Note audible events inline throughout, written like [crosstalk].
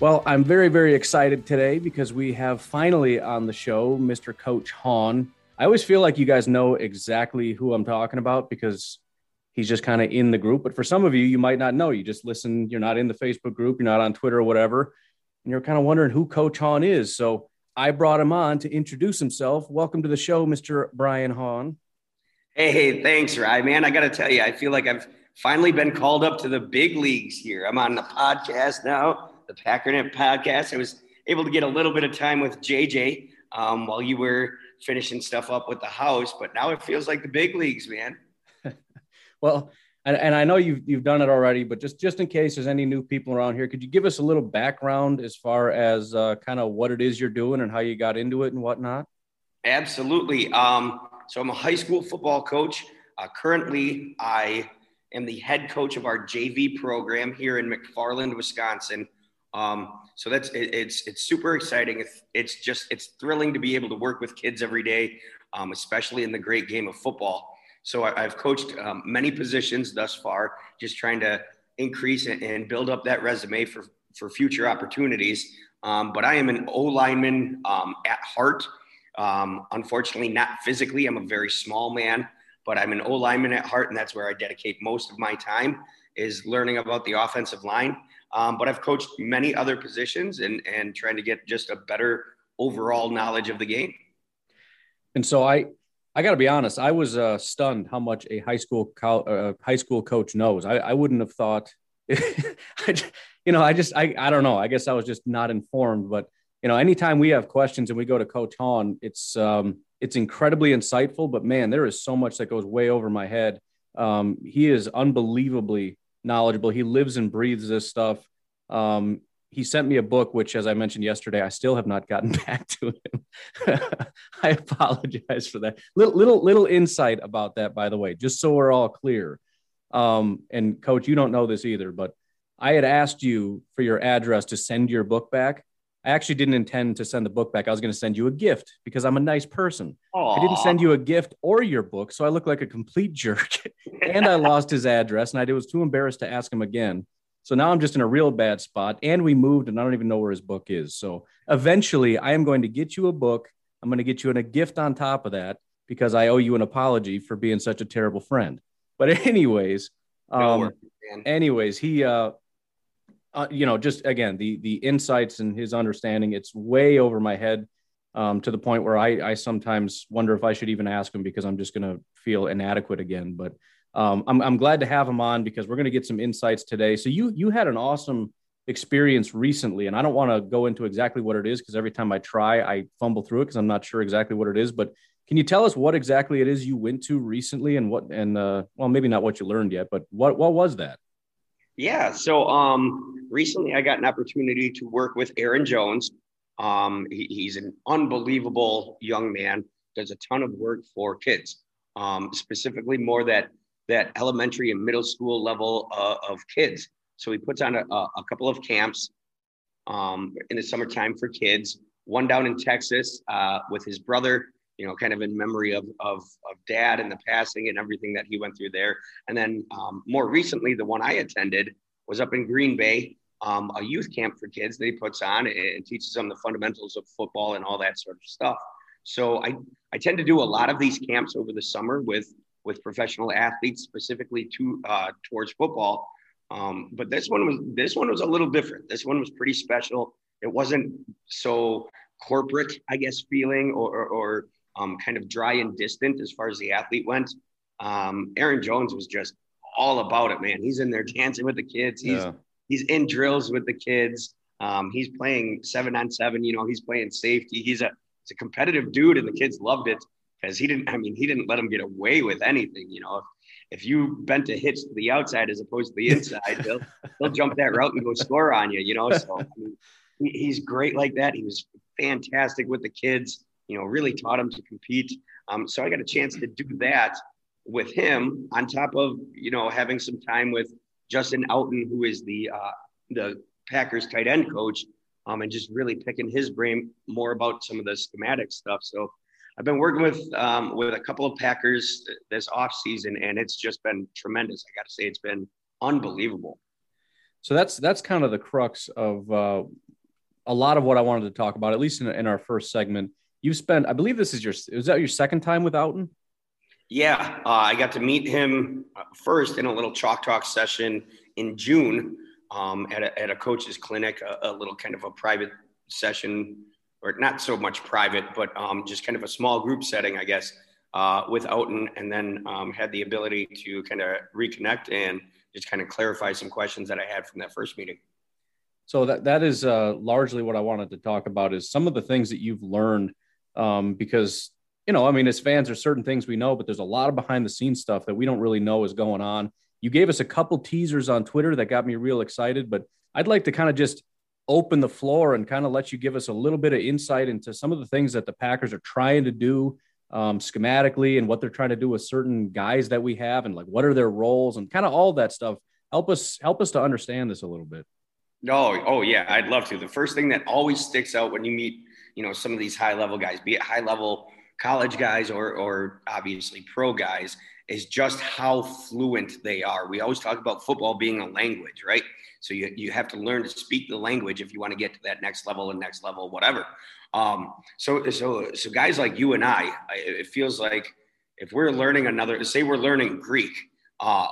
Well, I'm very, very excited today because we have finally on the show Mr. Coach Hawn. I always feel like you guys know exactly who I'm talking about because he's just kind of in the group. But for some of you, you might not know. You just listen, you're not in the Facebook group, you're not on Twitter or whatever, and you're kind of wondering who Coach Hawn is. So I brought him on to introduce himself. Welcome to the show, Mr. Brian Hawn. Hey, thanks, Ryan. Man, I got to tell you, I feel like I've finally been called up to the big leagues here. I'm on the podcast now, the Packernet podcast. I was able to get a little bit of time with JJ um, while you were finishing stuff up with the house, but now it feels like the big leagues, man. [laughs] well, and, and I know you've you've done it already, but just just in case there's any new people around here, could you give us a little background as far as uh, kind of what it is you're doing and how you got into it and whatnot? Absolutely. Um, so I'm a high school football coach. Uh, currently, I am the head coach of our JV program here in McFarland, Wisconsin. Um, so that's it, it's it's super exciting. It's, it's just it's thrilling to be able to work with kids every day, um, especially in the great game of football. So I, have coached um, many positions thus far, just trying to increase and build up that resume for, for future opportunities. Um, but I am an O lineman um, at heart. Um, unfortunately, not physically. I'm a very small man, but I'm an O lineman at heart, and that's where I dedicate most of my time is learning about the offensive line. Um, but I've coached many other positions and and trying to get just a better overall knowledge of the game. And so I I got to be honest. I was uh, stunned how much a high school co- uh, high school coach knows. I, I wouldn't have thought. [laughs] I, you know, I just I, I don't know. I guess I was just not informed. But you know, anytime we have questions and we go to Coach Hawn, it's um, it's incredibly insightful. But man, there is so much that goes way over my head. Um, he is unbelievably knowledgeable. He lives and breathes this stuff. Um, he sent me a book, which, as I mentioned yesterday, I still have not gotten [laughs] back to him. [laughs] I apologize for that. Little, little, little insight about that, by the way, just so we're all clear. Um, and coach, you don't know this either, but I had asked you for your address to send your book back. I actually didn't intend to send the book back. I was going to send you a gift because I'm a nice person. Aww. I didn't send you a gift or your book, so I look like a complete jerk. [laughs] and I lost his address, and I was too embarrassed to ask him again. So now I'm just in a real bad spot. And we moved, and I don't even know where his book is. So eventually, I am going to get you a book. I'm going to get you in a gift on top of that because I owe you an apology for being such a terrible friend. But [laughs] anyways, um, worry, anyways, he, uh, uh, you know, just again the the insights and his understanding. It's way over my head um, to the point where I I sometimes wonder if I should even ask him because I'm just going to feel inadequate again. But um, I'm, I'm glad to have him on because we're going to get some insights today. So you you had an awesome experience recently, and I don't want to go into exactly what it is because every time I try, I fumble through it because I'm not sure exactly what it is. But can you tell us what exactly it is you went to recently, and what and uh, well, maybe not what you learned yet, but what what was that? Yeah, so um, recently I got an opportunity to work with Aaron Jones. Um, he, he's an unbelievable young man. Does a ton of work for kids, um, specifically more that that elementary and middle school level uh, of kids. So he puts on a, a couple of camps um, in the summertime for kids. One down in Texas uh, with his brother, you know, kind of in memory of, of, of dad and the passing and everything that he went through there. And then um, more recently, the one I attended was up in Green Bay, um, a youth camp for kids that he puts on and teaches them the fundamentals of football and all that sort of stuff. So I, I tend to do a lot of these camps over the summer with with professional athletes specifically to uh, towards football. Um, but this one was this one was a little different. This one was pretty special. It wasn't so corporate, I guess, feeling or, or, or um, kind of dry and distant as far as the athlete went. Um, Aaron Jones was just all about it, man. He's in there dancing with the kids. He's yeah. he's in drills with the kids. Um, he's playing seven on seven. You know, he's playing safety. He's a he's a competitive dude, and the kids loved it because he didn't. I mean, he didn't let him get away with anything. You know, if, if you bent a hitch to the outside as opposed to the inside, he'll [laughs] he'll jump that route and go score on you. You know, so I mean, he's great like that. He was fantastic with the kids. You know, really taught him to compete. Um, so I got a chance to do that with him on top of you know having some time with Justin Outten, who is the uh, the Packers tight end coach, um, and just really picking his brain more about some of the schematic stuff. So I've been working with um, with a couple of Packers this off season, and it's just been tremendous. I got to say, it's been unbelievable. So that's that's kind of the crux of uh, a lot of what I wanted to talk about, at least in, in our first segment. You've spent, I believe, this is your is that your second time with Outten? Yeah, uh, I got to meet him first in a little chalk talk session in June um, at, a, at a coach's clinic, a, a, little kind of a private session, or not so much private, but um, just kind of a small group setting, I guess, uh, with Outten, and then um, had the ability to kind of reconnect and just kind of clarify some questions that I had from that first meeting. So that that is uh, largely what I wanted to talk about is some of the things that you've learned um, because you know I mean as fans there's certain things we know but there's a lot of behind the scenes stuff that we don't really know is going on. You gave us a couple teasers on Twitter that got me real excited, but I'd like to kind of just open the floor and kind of let you give us a little bit of insight into some of the things that the Packers are trying to do um, schematically and what they're trying to do with certain guys that we have and like what are their roles and kind of all that stuff. Help us help us to understand this a little bit. No, oh yeah, I'd love to. The first thing that always sticks out when you meet, you know, some of these high level guys, be it high level college guys or or obviously pro guys, is just how fluent they are. We always talk about football being a language, right? So you, you have to learn to speak the language if you want to get to that next level and next level, whatever. Um, so so so guys like you and I, it feels like if we're learning another, say we're learning Greek, uh,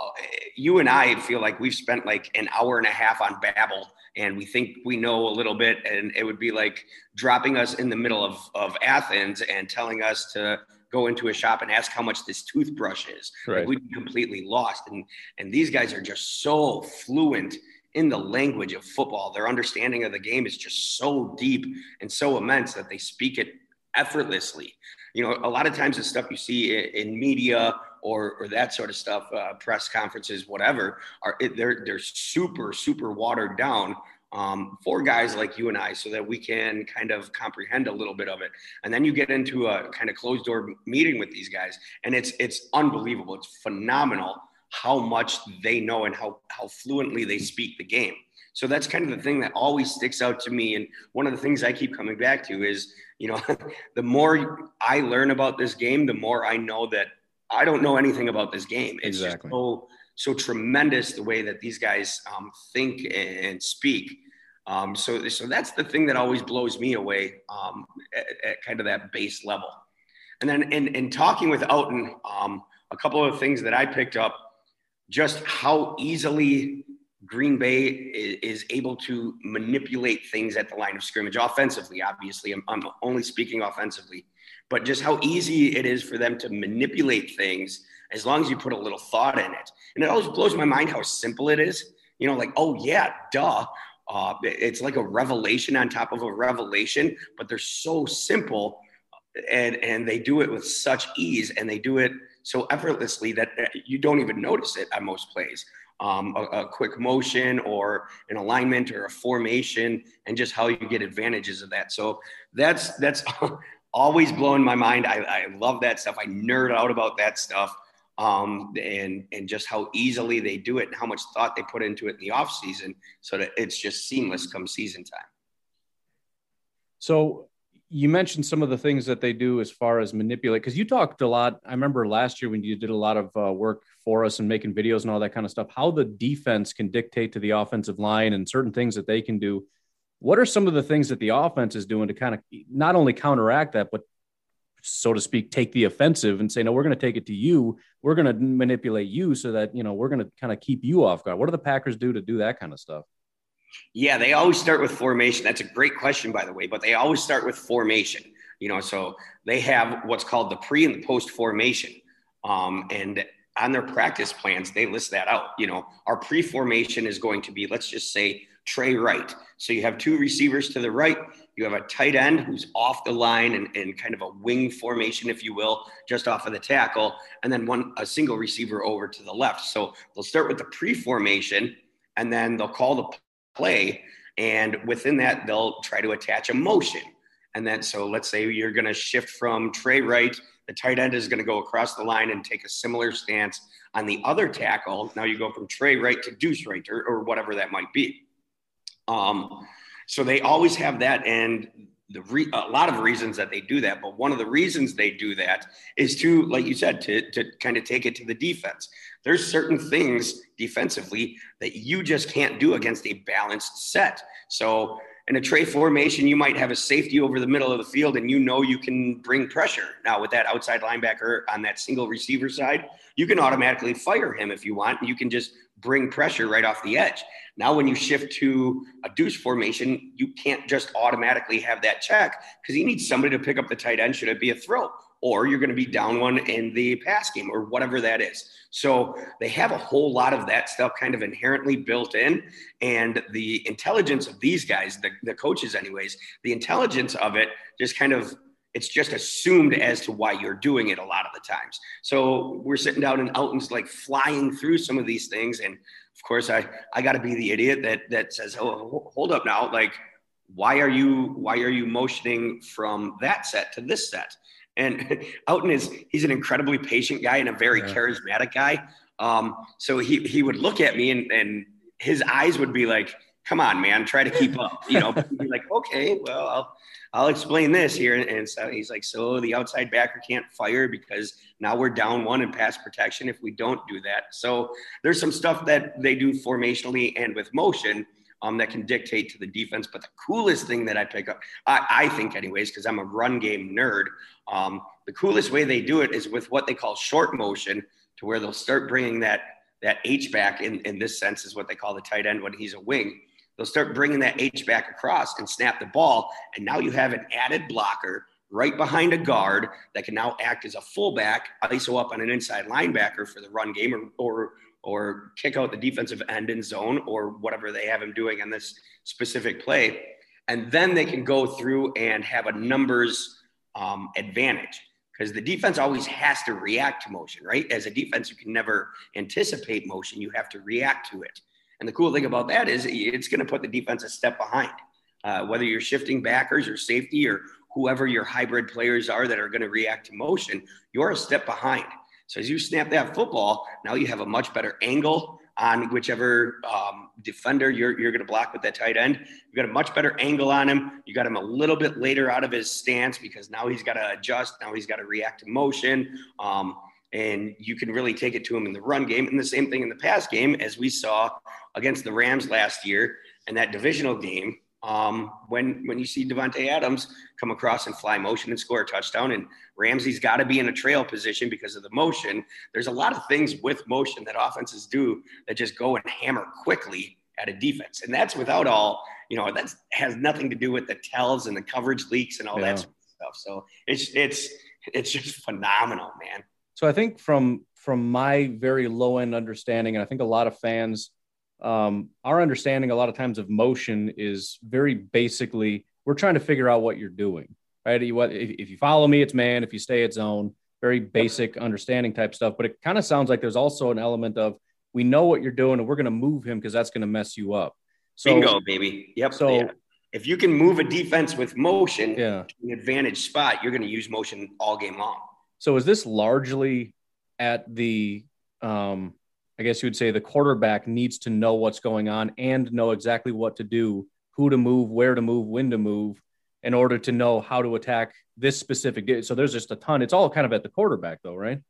you and I feel like we've spent like an hour and a half on Babbel and we think we know a little bit and it would be like dropping us in the middle of, of athens and telling us to go into a shop and ask how much this toothbrush is. Right. like we'd be completely lost and and these guys are just so fluent in the language of football. Their understanding of the game is just so deep and so immense that they speak it effortlessly. You know a lot of times the stuff you see in, in media or, or that sort of stuff, uh, press conferences, whatever, are they're they're super super watered down um, for guys like you and I, so that we can kind of comprehend a little bit of it. And then you get into a kind of closed door meeting with these guys, and it's it's unbelievable. It's phenomenal how much they know and how how fluently they speak the game. So that's kind of the thing that always sticks out to me. And one of the things I keep coming back to is, you know, [laughs] the more I learn about this game, the more I know that I don't know anything about this game. It's exactly. so so tremendous the way that these guys um, think and speak. Um, so so that's the thing that always blows me away um, at, at, kind of that base level. And then in, in talking with Outten, um, a couple of things that I picked up, just how easily Green Bay is, able to manipulate things at the line of scrimmage offensively. Obviously, I'm, I'm only speaking offensively but just how easy it is for them to manipulate things as long as you put a little thought in it. And it always blows my mind how simple it is. You know, like, oh, yeah, duh. Uh, it's like a revelation on top of a revelation, but they're so simple and, and they do it with such ease and they do it so effortlessly that you don't even notice it on most plays. Um, a, a, quick motion or an alignment or a formation and just how you get advantages of that. So that's that's [laughs] always blowing my mind. I, I love that stuff. I nerd out about that stuff. Um, and and just how easily they do it and how much thought they put into it in the off season so that it's just seamless come season time. So you mentioned some of the things that they do as far as manipulate because you talked a lot i remember last year when you did a lot of uh, work for us and making videos and all that kind of stuff how the defense can dictate to the offensive line and certain things that they can do what are some of the things that the offense is doing to kind of not only counteract that, but so to speak, take the offensive and say, no, we're going to take it to you. We're going to manipulate you so that, you know, we're going to kind of keep you off guard. What do the Packers do to do that kind of stuff? Yeah, they always start with formation. That's a great question, by the way, but they always start with formation. You know, so they have what's called the pre and the post formation. Um, and on their practice plans, they list that out. You know, our pre formation is going to be, let's just say, Trey right. So you have two receivers to the right. You have a tight end who's off the line and, and kind of a wing formation, if you will, just off of the tackle, and then one a single receiver over to the left. So they'll start with the pre-formation, and then they'll call the play, And within that, they'll try to attach a motion. And then, so let's say you're going to shift from Trey right the tight end is going to go across the line and take a similar stance on the other tackle. Now you go from Trey right to deuce right or, or whatever that might be. Um, so they always have that. And the re- a lot of reasons that they do that, but one of the reasons they do that is to, like you said, to, to kind of take it to the defense. There's certain things defensively that you just can't do against a balanced set. So in a Trey formation, you might have a safety over the middle of the field and you know you can bring pressure. Now, with that outside linebacker on that single receiver side, you can automatically fire him if you want. You can just bring pressure right off the edge. Now, when you shift to a deuce formation, you can't just automatically have that check because you need somebody to pick up the tight end should it be a throw, or you're going to be down one in the pass game or whatever that is. So they have a whole lot of that stuff kind of inherently built in. And the intelligence of these guys, the, the coaches, anyways, the intelligence of it just kind of it's just assumed as to why you're doing it a lot of the times. So we're sitting down and Outten's like flying through some of these things. And of course I, I gotta be the idiot that, that says, Oh, hold up now. Like, why are you, why are you motioning from that set to this set? And [laughs] Outten is, he's an incredibly patient guy and a very yeah. charismatic guy. Um, so he, he would look at me and, and his eyes would be like, come on, man, try to keep up, you know, like, okay, well, I'll, I'll explain this here. And so he's like, so the outside backer can't fire because now we're down one in pass protection if we don't do that. So there's some stuff that they do formationally and with motion um, that can dictate to the defense. But the coolest thing that I pick up, I, I think, anyways, because I'm a run game nerd, um, the coolest way they do it is with what they call short motion, to where they'll start bringing that that H back in, in this sense is what they call the tight end when he's a wing They'll start bringing that H back across and snap the ball. And now you have an added blocker right behind a guard that can now act as a fullback, ISO up on an inside linebacker for the run game or, or, or kick out the defensive end in zone or whatever they have him doing on this specific play. And then they can go through and have a numbers um, advantage because the defense always has to react to motion, right? As a defense, you can never anticipate motion, you have to react to it. And the cool thing about that is it's going to put the defense a step behind. Uh, whether you're shifting backers or safety or whoever your hybrid players are that are going to react to motion, you're a step behind. So as you snap that football, now you have a much better angle on whichever um, defender you're, you're going to block with that tight end. You've got a much better angle on him. You got him a little bit later out of his stance because now he's got to adjust. Now he's got to react to motion. Um, and you can really take it to him in the run game. And the same thing in the pass game, as we saw against the Rams last year and that divisional game. Um, when when you see Davante Adams come across and fly motion and score a touchdown, and Ramsey's got to be in a trail position because of the motion. There's a lot of things with motion that offenses do that just go and hammer quickly at a defense, and that's without all you know that has nothing to do with the tells and the coverage leaks and all yeah. that sort of stuff. So it's it's it's just phenomenal, man. So I think from from my very low end understanding, and I think a lot of fans, um, our understanding a lot of times of motion is very basically we're trying to figure out what you're doing, right? What if, if you follow me, it's man. If you stay, it's zone. Very basic understanding type stuff. But it kind of sounds like there's also an element of we know what you're doing and we're going to move him because that's going to mess you up. So, Bingo, baby. Yep. So yeah. if you can move a defense with motion yeah. to an advantage spot, you're going to use motion all game long. So is this largely at the um, I guess you would say the quarterback needs to know what's going on and know exactly what to do, who to move, where to move, when to move, in order to know how to attack this specific. So there's just a ton. It's all kind of at the quarterback, though, right?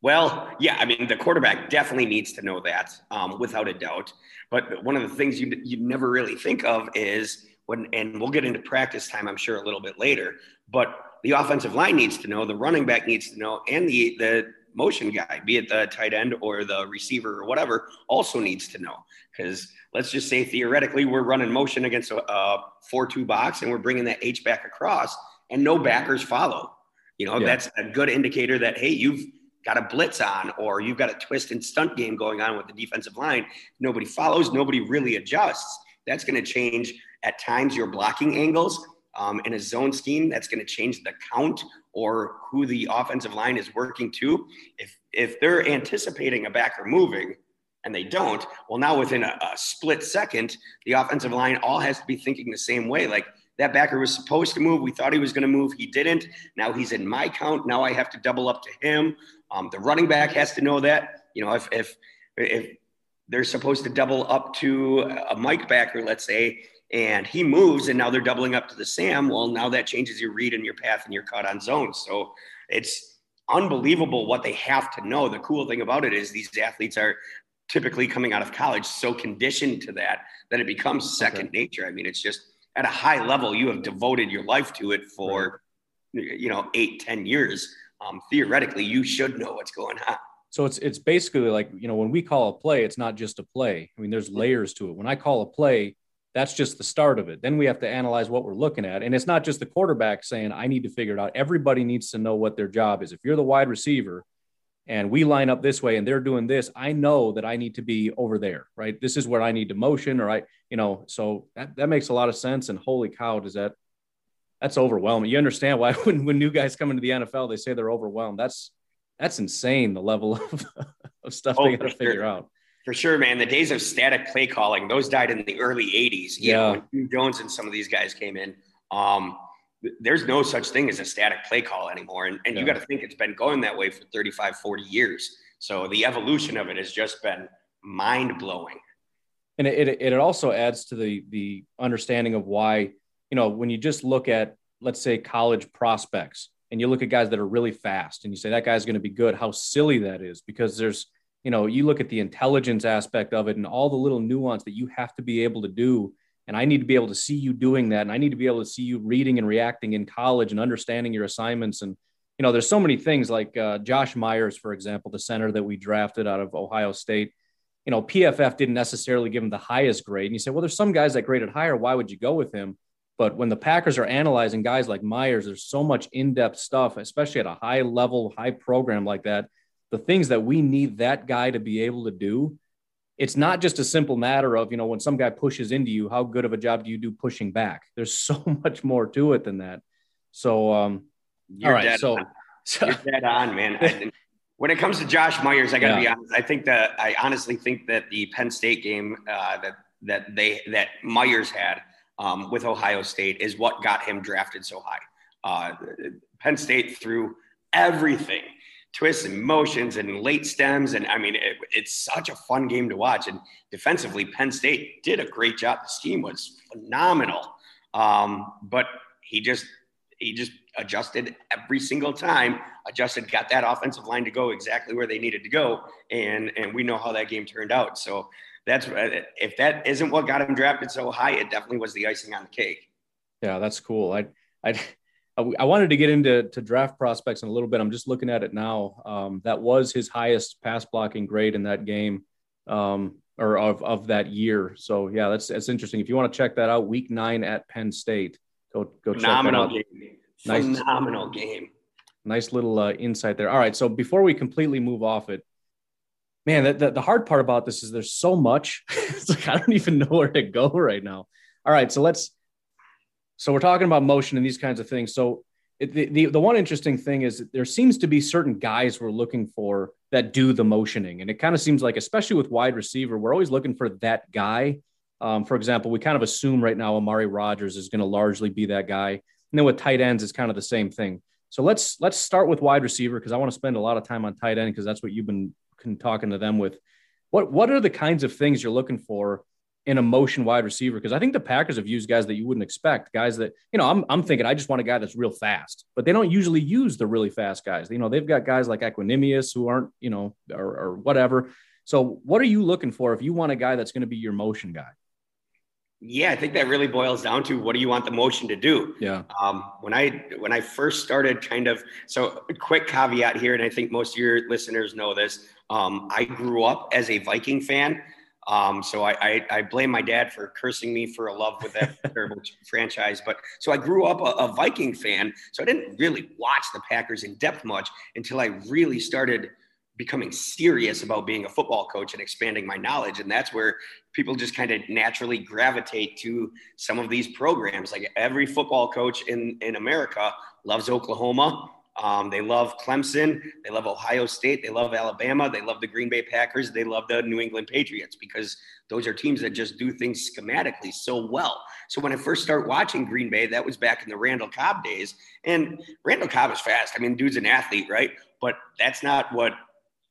Well, yeah, I mean, the quarterback definitely needs to know that, um, without a doubt. But one of the things you you never really think of is when, and we'll get into practice time, I'm sure, a little bit later. But the offensive line needs to know, the running back needs to know, and the the motion guy, be it the tight end or the receiver or whatever, also needs to know. Because let's just say theoretically we're running motion against a, a four-two box and we're bringing that H back across, and no backers follow. You know, yeah. that's a good indicator that hey, you've got a blitz on or you've got a twist and stunt game going on with the defensive line. Nobody follows, nobody really adjusts. That's going to change at times your blocking angles um, in a zone scheme that's going to change the count or who the offensive line is working to. If if they're anticipating a backer moving and they don't. Well, now within a, a split second, the offensive line all has to be thinking the same way. Like that backer was supposed to move. We thought he was going to move. He didn't. Now he's in my count. Now I have to double up to him. Um, the running back has to know that. You know, if if if they're supposed to double up to a Mike backer, let's say, and he moves, and now they're doubling up to the Sam. Well, now that changes your read and your path and your cut on zone. So it's unbelievable what they have to know. The cool thing about it is these athletes are typically coming out of college so conditioned to that that it becomes second okay. nature. I mean, it's just at a high level, you have devoted your life to it for, right. you know, eight, ten years. Um, theoretically, you should know what's going on. So it's it's basically like you know when we call a play, it's not just a play. I mean, there's layers to it. When I call a play, that's just the start of it. Then we have to analyze what we're looking at, and it's not just the quarterback saying I need to figure it out. Everybody needs to know what their job is. If you're the wide receiver, and we line up this way and they're doing this i know that i need to be over there right? This is where i need to motion or i you know so that, that makes a lot of sense. And holy cow does that that's overwhelming. You understand why [laughs] when, when new guys come into the nfl they say they're overwhelmed. That's that's insane the level of, [laughs] of stuff oh, they got to figure out for sure man the days of static play calling those died in the early 80s yeah know, when jones and some of these guys came in um there's no such thing as a static play call anymore. And, and yeah. you got to think it's been going that way for 35, 40 years. So the evolution of it has just been mind blowing. And it, it, it also adds to the, the understanding of why, you know, when you just look at, let's say, college prospects and you look at guys that are really fast and you say that guy's going to be good, how silly that is because there's, you know, you look at the intelligence aspect of it and all the little nuance that you have to be able to do and I need to be able to see you doing that. And I need to be able to see you reading and reacting in college and understanding your assignments. And, you know, there's so many things like uh, Josh Myers, for example, the center that we drafted out of Ohio State. You know, PFF didn't necessarily give him the highest grade. And you say, well, there's some guys that graded higher. Why would you go with him? But when the Packers are analyzing guys like Myers, there's so much in depth stuff, especially at a high level, high program like that. The things that we need that guy to be able to do it's not just a simple matter of, you know, when some guy pushes into you, how good of a job do you do pushing back? There's [laughs] so much more to it than that. So, um, You're all right. So, [laughs] so, You're dead on, man. when it comes to Josh Myers, I got to yeah. be honest. I think that I honestly think that the Penn State game uh, that that they that Myers had um, with Ohio State is what got him drafted so high. Uh, Penn State threw everything twists and motions and late stems. And I mean, it, it's such a fun game to watch. And defensively, Penn State did a great job. The scheme was phenomenal. Um, but he just, he just adjusted every single time, adjusted, got that offensive line to go exactly where they needed to go. And, and we know how that game turned out. So that's, if that isn't what got him drafted so high, it definitely was the icing on the cake. Yeah, that's cool. I, I, I wanted to get into to draft prospects in a little bit. I'm just looking at it now. Um, that was his highest pass blocking grade in that game, um, or of, of that year. So yeah, that's that's interesting. If you want to check that out, Week Nine at Penn State, go go Phenomenal check that out. Game. Nice, Phenomenal game. Nice little uh, insight there. All right, so before we completely move off it, man, the, the, the hard part about this is there's so much. [laughs] it's like I don't even know where to go right now. All right, so let's so we're talking about motion and these kinds of things. So it, the, the, the one interesting thing is there seems to be certain guys we're looking for that do the motioning. And it kind of seems like, especially with wide receiver, we're always looking for that guy. Um, for example, we kind of assume right now Amari Rogers is going to largely be that guy. And then with tight ends, it's kind of the same thing. So let's let's start with wide receiver because I want to spend a lot of time on tight end because that's what you've been talking to them with. What what are the kinds of things you're looking for in a motion wide receiver because I think the Packers have used guys that you wouldn't expect, guys that you know. I'm I'm thinking I just want a guy that's real fast, but they don't usually use the really fast guys. You know, they've got guys like Equanimeous who aren't you know or, or whatever. So, what are you looking for if you want a guy that's going to be your motion guy? Yeah, I think that really boils down to what do you want the motion to do? Yeah. Um, when I when I first started, kind of so quick caveat here, and I think most of your listeners know this. Um, I grew up as a Viking fan. Um, so I, I, I, blame my dad for cursing me for a love with that [laughs] terrible franchise. But so I grew up a, a, Viking fan. So I didn't really watch the Packers in depth much until I really started becoming serious about being a football coach and expanding my knowledge. And that's where people just kind of naturally gravitate to some of these programs. Like every football coach in, in America loves Oklahoma. Um, they love Clemson. They love Ohio State. They love Alabama. They love the Green Bay Packers. They love the New England Patriots because those are teams that just do things schematically so well. So when I first started watching Green Bay, that was back in the Randall Cobb days. And Randall Cobb is fast. I mean, dude's an athlete, right? But that's not what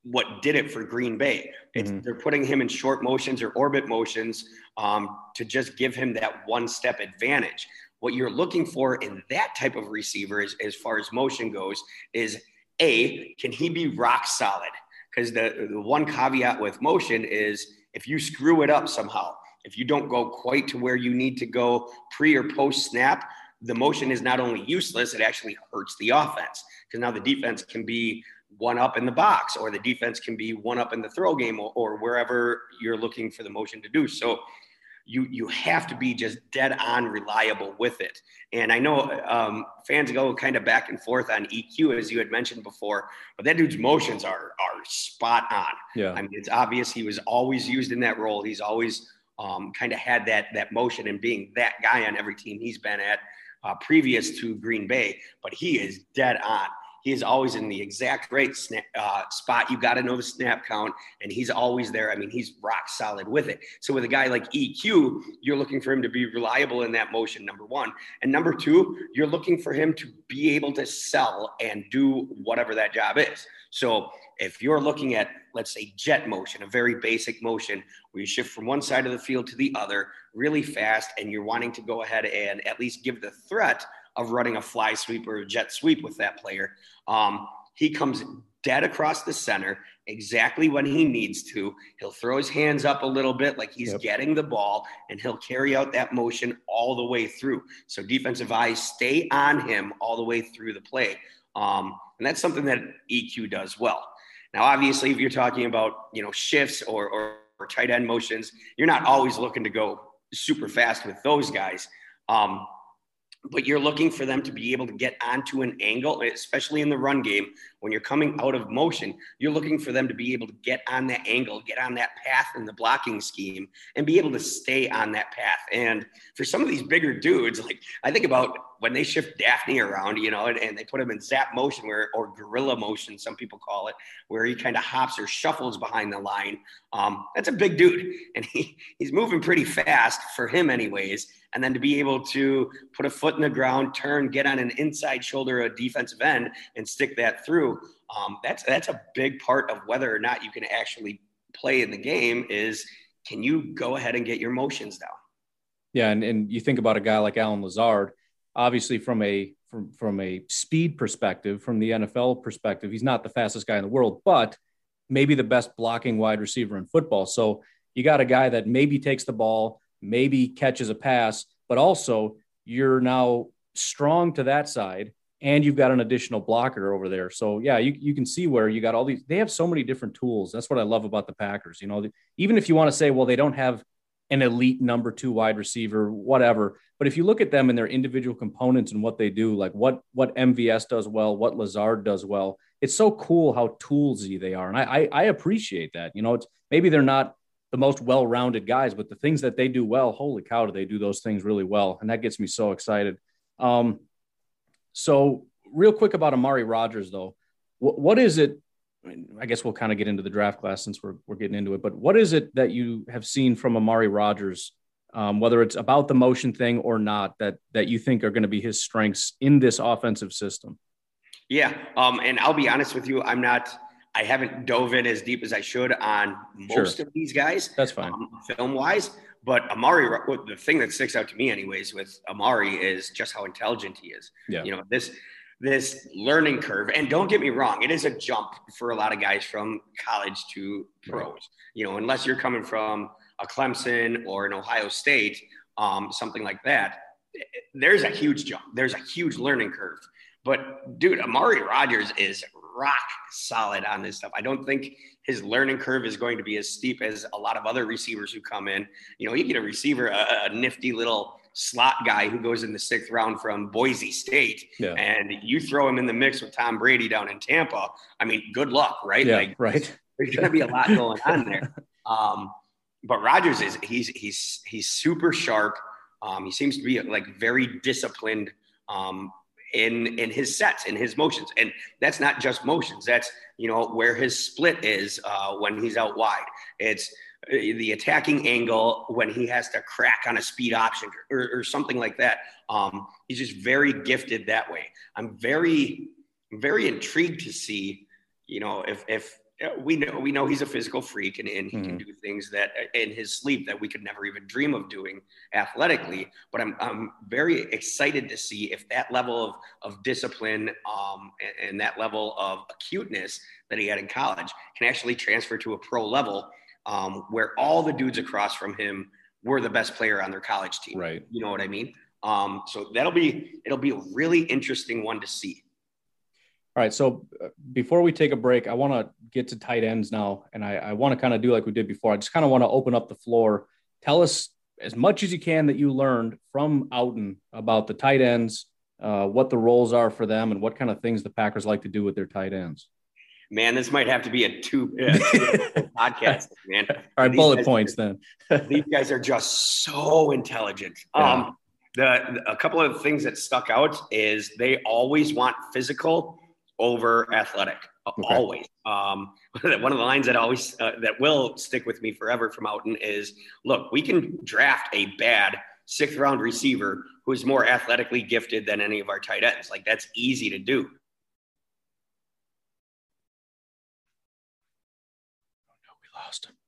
what did it for Green Bay. Mm-hmm. They're putting him in short motions or orbit motions um, to just give him that one step advantage. What you're looking for in that type of receiver, is, as far as motion goes, is A, can he be rock solid? Because the, the one caveat with motion is if you screw it up somehow, if you don't go quite to where you need to go pre or post snap, the motion is not only useless, it actually hurts the offense because now the defense can be one up in the box or the defense can be one up in the throw game or, or wherever you're looking for the motion to do. So you you have to be just dead on reliable with it. And I know um, fans go kind of back and forth on EQ as you had mentioned before, but that dude's motions are are spot on. Yeah, I mean it's obvious he was always used in that role. He's always um, kind of had that that motion and being that guy on every team he's been at uh, previous to Green Bay. But he is dead on he is always in the exact right snap, uh, spot. You got to know the snap count, and he's always there. I mean, he's rock solid with it. So with a guy like EQ, you're looking for him to be reliable in that motion. Number one, and number two, you're looking for him to be able to sell and do whatever that job is. So if you're looking at, let's say, jet motion, a very basic motion where you shift from one side of the field to the other really fast, and you're wanting to go ahead and at least give the threat of running a fly sweep or a jet sweep with that player. Um, he comes dead across the center exactly when he needs to. He'll throw his hands up a little bit like he's yep. getting the ball, and he'll carry out that motion all the way through. So defensive eyes stay on him all the way through the play. Um, and that's something that EQ does well. Now, obviously, if you're talking about you know shifts or, or, or tight end motions, you're not always looking to go super fast with those guys. Um, but you're looking for them to be able to get onto an angle, especially in the run game. When you're coming out of motion, you're looking for them to be able to get on that angle, get on that path in the blocking scheme, and be able to stay on that path. And for some of these bigger dudes, like I think about when they shift Dafney around, you know, and, and, they put him in zap motion where, or gorilla motion, some people call it, where he kind of hops or shuffles behind the line. Um, that's a big dude, [laughs] and he, he's moving pretty fast for him, anyways. And then to be able to put a foot in the ground, turn, get on an inside shoulder, a defensive end, and stick that through. Um, that's that's a big part of whether or not you can actually play in the game. Is can you go ahead and get your motions down? Yeah, and, and you think about a guy like Allen Lazard obviously from a from from a speed perspective, from the NFL perspective, he's not the fastest guy in the world, but maybe the best blocking wide receiver in football. So you got a guy that maybe takes the ball, maybe catches a pass, but also you're now strong to that side and you've got an additional blocker over there. So yeah, you, you can see where you got all these, they have so many different tools. That's what I love about the Packers. You know, even if you want to say, well, they don't have an elite number two wide receiver, whatever. But if you look at them and their individual components and what they do, like what what MVS does well, what Lazard does well, it's so cool how toolsy they are, and I I, I appreciate that. You know, it's maybe they're not the most well-rounded guys, but the things that they do well, holy cow, do they do those things really well, and that gets me so excited. Um, so real quick about Amari Rogers though, what, what is it I, mean, I guess we'll kind of get into the draft class since we're, we're getting into it. But what is it that you have seen from Amari Rogers, um, whether it's about the motion thing or not, that that you think are going to be his strengths in this offensive system? Yeah, um, and I'll be honest with you, I'm not. I haven't dove in as deep as I should on most sure. of these guys. That's fine, um, film wise. But Amari, the thing that sticks out to me, anyways, with Amari is just how intelligent he is. Yeah. You know, this this learning curve. And don't get me wrong, it is a jump for a lot of guys from college to pros. You know, unless you're coming from a Clemson or an Ohio State, um, something like that, there's a huge jump. There's a huge learning curve. But dude, Amari Rogers is rock solid on this stuff. I don't think his learning curve is going to be as steep as a lot of other receivers who come in. You know, you get a receiver, a, a nifty little slot guy who goes in the sixth round from Boise State, yeah. and you throw him in the mix with Tom Brady down in Tampa. I mean, good luck, right? Yeah, like, right. There's going to be a lot going on there. [laughs] Um, but Rogers is he's he's he's super sharp. Um, he seems to be like very disciplined. Um, in in his sets, in his motions, and that's not just motions. That's you know where his split is uh, when he's out wide. It's the attacking angle when he has to crack on a speed option or, or something like that. Um, he's just very gifted that way. I'm very, very intrigued to see, you know, if if we know we know he's a physical freak and, and he mm-hmm. can do things that in his sleep that we could never even dream of doing athletically. But I'm I'm very excited to see if that level of of discipline um, and, and that level of acuteness that he had in college can actually transfer to a pro level um, where all the dudes across from him were the best player on their college team. Right. You know what I mean? Um, so that'll be it'll be a really interesting one to see. All right. So uh, before we take a break, I want to get to tight ends now, and I, I want to kind of do like we did before. I just kind of want to open up the floor. Tell us as much as you can that you learned from Outten about the tight ends, uh, what the roles are for them, and what kind of things the Packers like to do with their tight ends. Man, this might have to be a two, uh, [laughs] podcast, man. All right, bullet points then. [laughs] these guys are just so intelligent. Yeah. Um, the, a couple of things that stuck out is they always want physical over athletic. Okay. Always. Um, [laughs] one of the lines that always uh, that will stick with me forever from Outten is, "Look, we can draft a bad sixth round receiver who is more athletically gifted than any of our tight ends. Like that's easy to do."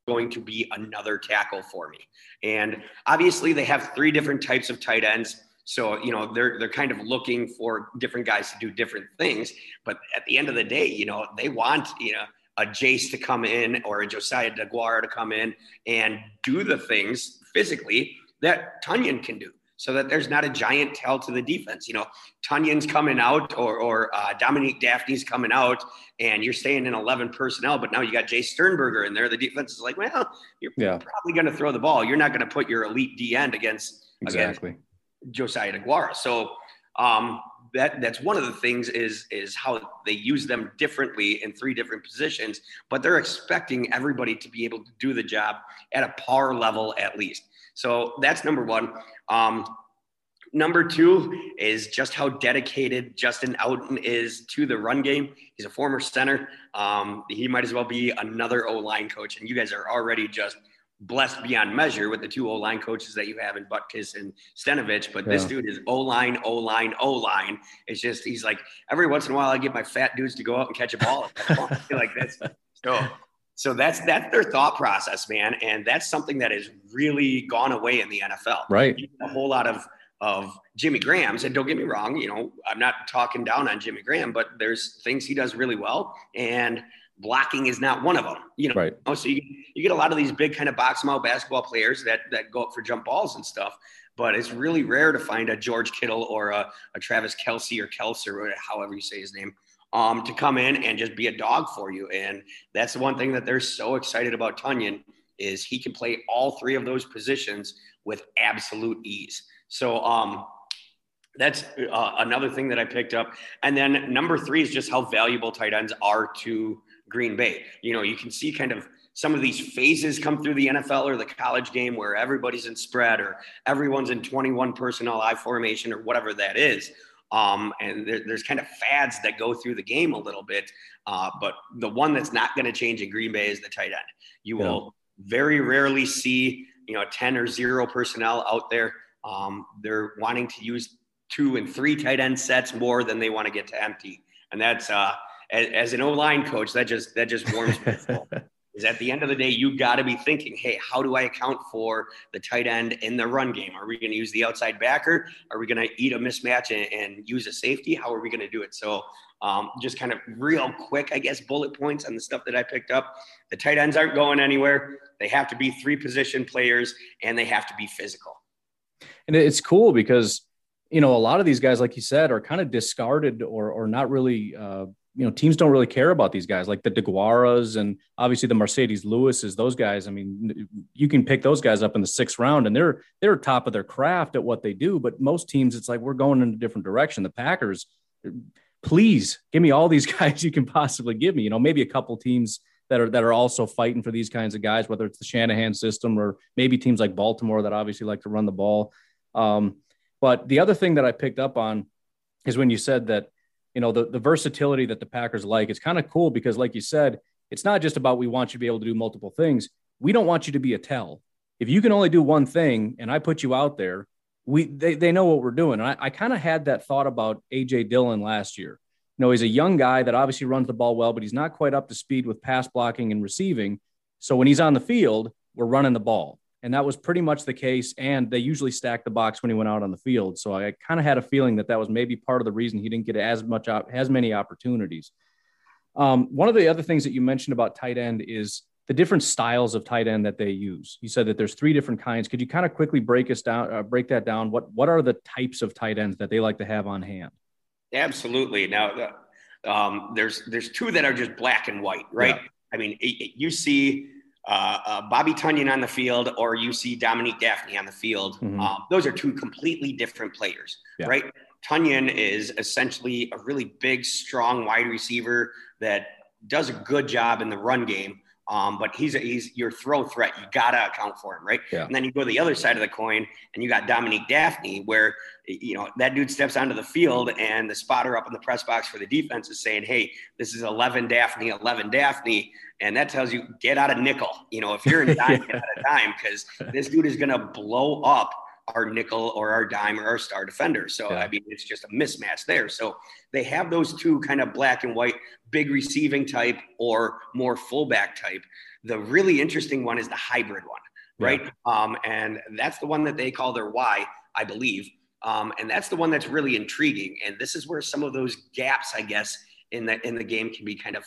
Going to be another tackle for me. And obviously, they have three different types of tight ends. So, you know, they're they're kind of looking for different guys to do different things. But at the end of the day, you know, they want, you know, a Jace to come in or a Josiah DeGuara to come in and do the things physically that Tonyan can do so that there's not a giant tell to the defense. You know, Tonyan's coming out or, or uh, Dominique Dafney's coming out and you're staying in 11 personnel, but now you got Jace Sternberger in there. The defense is like, well, you're yeah. probably going to throw the ball. You're not going to put your elite D end against, exactly. against Josiah DeGuara. So um, that that's one of the things is is how they use them differently in three different positions, but they're expecting everybody to be able to do the job at a par level at least. So that's number one. Um, number two is just how dedicated Justin Outten is to the run game. He's a former center. Um, he might as well be another O line coach, and you guys are already just blessed beyond measure with the two O line coaches that you have in Butkus and Stenavich. But yeah. this dude is O line, O line, O line. It's just he's like every once in a while I get my fat dudes to go out and catch a ball. [laughs] like that's so. So that's that's their thought process, man, and that's something that has really gone away in the NFL. Right, a whole lot of of Jimmy Graham's, and don't get me wrong, you know, I'm not talking down on Jimmy Graham, but there's things he does really well, and blocking is not one of them. You know, right. Oh, so you, you get a lot of these big kind of box mouth basketball players that that go up for jump balls and stuff, but it's really rare to find a George Kittle or a, a Travis Kelsey or Kelce or however you say his name. Um, to come in and just be a dog for you. And that's the one thing that they're so excited about Tonyan is he can play all three of those positions with absolute ease. So um, that's uh, another thing that I picked up. And then number three is just how valuable tight ends are to Green Bay. You know, you can see kind of some of these phases come through the NFL or the college game where everybody's in spread or everyone's in 21 personnel I formation or whatever that is. Um, and there, there's kind of fads that go through the game a little bit. Uh, but the one that's not going to change in Green Bay is the tight end. You yeah. will very rarely see, you know, 10 or zero personnel out there. Um, they're wanting to use two and three tight end sets more than they want to get to empty. And that's, uh, as, as an O line coach, that just that just warms me. [laughs] is at the end of the day, you got to be thinking, hey, how do I account for the tight end in the run game? Are we going to use the outside backer? Are we going to eat a mismatch and, and, use a safety? How are we going to do it? So, um, just kind of real quick, I guess, bullet points on the stuff that I picked up. The tight ends aren't going anywhere. They have to be three position players and they have to be physical. And it's cool because, you know, a lot of these guys, like you said, are kind of discarded or, or not really, uh, you know, teams don't really care about these guys like the DeGuaras and obviously the Marcedes Lewises. Those guys, I mean, you can pick those guys up in the sixth round, and they're they're top of their craft at what they do. But most teams, it's like we're going in a different direction. The Packers, please give me all these [laughs] guys you can possibly give me. You know, maybe a couple teams that are that are also fighting for these kinds of guys, whether it's the Shanahan system or maybe teams like Baltimore that obviously like to run the ball. Um, but the other thing that I picked up on is when you said that, you know, the, the versatility that the Packers like. It's kind of cool because, like you said, it's not just about we want you to be able to do multiple things. We don't want you to be a tell. If you can only do one thing and I put you out there, we they, they know what we're doing. And I, I kind of had that thought about AJ Dillon last year. You know, he's a young guy that obviously runs the ball well, but he's not quite up to speed with pass blocking and receiving. So when he's on the field, we're running the ball. And that was pretty much the case. And they usually stacked the box when he went out on the field. So I kind of had a feeling that that was maybe part of the reason he didn't get as much, as many opportunities. Um, one of the other things that you mentioned about tight end is the different styles of tight end that they use. You said that there's three different kinds. Could you kind of quickly break us down, uh, break that down? What what are the types of tight ends that they like to have on hand? Absolutely. Now, um, there's there's two that are just black and white, right? Yeah. I mean, it, it, you see uh, uh, Bobby Tonyan on the field, or you see Dominique Dafney on the field. Mm-hmm. Um, those are two completely different players, yeah. right? Tunyon is essentially a really big, strong wide receiver that does a good job in the run game. Um, but he's a, he's your throw threat. You gotta account for him, right? Yeah. And then you go to the other side of the coin, and you got Dominique Dafney, where you know that dude steps onto the field, and the spotter up in the press box for the defense is saying, "Hey, this is 11 Dafney, 11 Dafney," and that tells you get out of nickel. You know, if you're in [laughs] dime, get out of dime because this dude is gonna blow up our nickel or our dime or our star defender. So yeah. I mean, it's just a mismatch there. So they have those two kind of black and white, big receiving type or more fullback type. The really interesting one is the hybrid one, right? Yeah. Um, and that's the one that they call their Y, I believe. Um, and that's the one that's really intriguing. And this is where some of those gaps, I guess, in the in the game can be kind of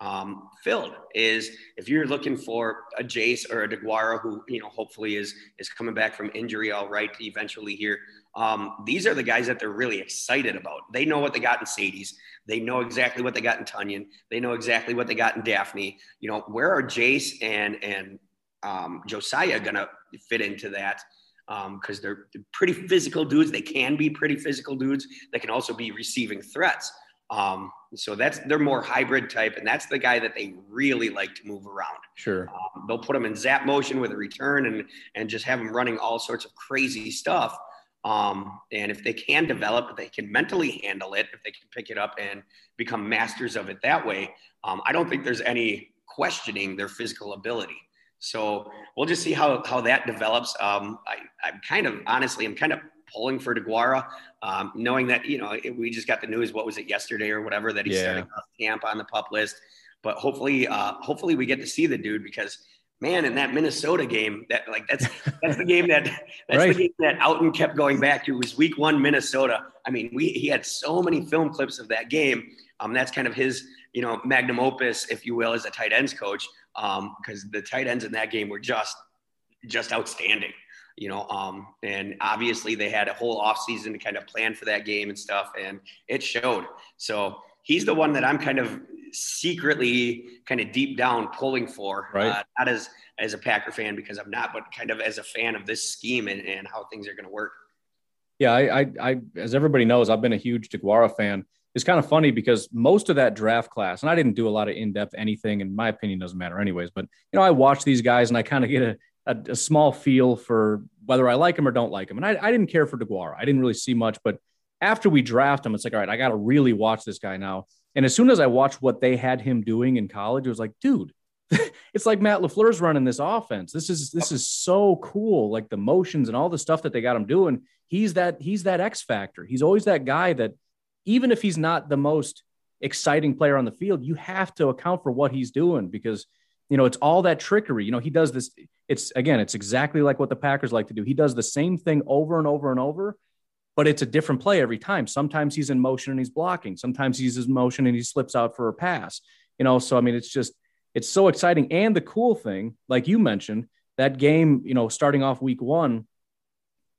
um, filled is if you're looking for a Jace or a DeGuara who you know hopefully is is coming back from injury all right eventually here. Um, these are the guys that they're really excited about. They know what they got in Sadie's. They know exactly what they got in Tonyan. They know exactly what they got in Dafney. You know where are Jace and and um, Josiah gonna fit into that? because um, they're pretty physical dudes. They can be pretty physical dudes. They can also be receiving threats. Um, so that's they're more hybrid type, and that's the guy that they really like to move around. Sure, um, they'll put him in zap motion with a return, and and just have him running all sorts of crazy stuff. Um, and if they can develop, if they can mentally handle it, if they can pick it up and become masters of it that way, um, I don't think there's any questioning their physical ability. So we'll just see how how that develops. Um, I, I'm kind of honestly, I'm kind of pulling for DeGuara, um, knowing that, you know, we just got the news, what was it yesterday or whatever, that he's yeah. starting camp on the pup list. But hopefully, uh, hopefully we get to see the dude because man, in that Minnesota game, that like that's that's the game that [laughs] that's right. the game that Outten kept going back to. It was week one Minnesota. I mean, we he had so many film clips of that game. Um, that's kind of his, you know, magnum opus, if you will, as a tight ends coach. Um, because the tight ends in that game were just just outstanding you know um, and obviously they had a whole offseason to kind of plan for that game and stuff and it showed so he's the one that i'm kind of secretly kind of deep down pulling for right. Uh, not as as a packer fan because i'm not but kind of as a fan of this scheme and, and how things are going to work yeah I, I, I as everybody knows i've been a huge DeGuara fan it's kind of funny because most of that draft class, and I didn't do a lot of in-depth anything, and my opinion doesn't matter anyways. But you know, I watch these guys and I kind of get a, a, a, small feel for whether I like him or don't like him. And I, I didn't care for DeGuara. I didn't really see much, but after we draft him, it's like, all right, I got to really watch this guy now. And as soon as I watched what they had him doing in college, it was like, dude, [laughs] it's like Matt LaFleur's running this offense. This is this is so cool. Like the motions and all the stuff that they got him doing. He's that he's that X factor. He's always that guy that even if he's not the most exciting player on the field, you have to account for what he's doing because you know, it's all that trickery. You know, he does this. It's again, it's exactly like what the Packers like to do. He does the same thing over and over and over, but it's a different play every time. Sometimes he's in motion and he's blocking. Sometimes he's in motion and he slips out for a pass. You know, so I mean, it's just it's so exciting. And the cool thing, like you mentioned, that game, you know, starting off week one,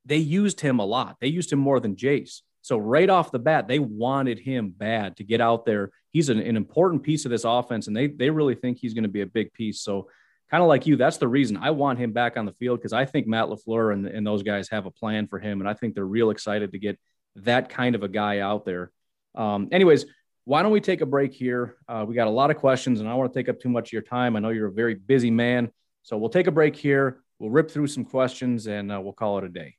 they used him a lot. They used him more than Jace. So right off the bat, they wanted him bad to get out there. He's an, an important piece of this offense, and they they really think he's going to be a big piece. So kind of like you, that's the reason I want him back on the field because I think Matt LaFleur and, and those guys have a plan for him, and I think they're real excited to get that kind of a guy out there. Um, anyways, why don't we take a break here? Uh, we got a lot of questions, and I don't want to take up too much of your time. I know you're a very busy man, so we'll take a break here. We'll rip through some questions, and uh, we'll call it a day.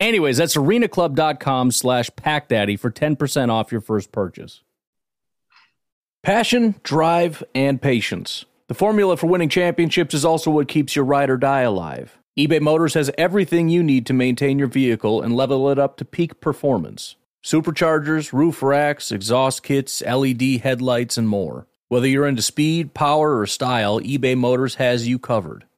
Anyways, that's arenaclub.com slash packdaddy for 10% off your first purchase. Passion, drive, and patience. The formula for winning championships is also what keeps your ride or die alive. eBay Motors has everything you need to maintain your vehicle and level it up to peak performance. Superchargers, roof racks, exhaust kits, LED headlights, and more. Whether you're into speed, power, or style, eBay Motors has you covered.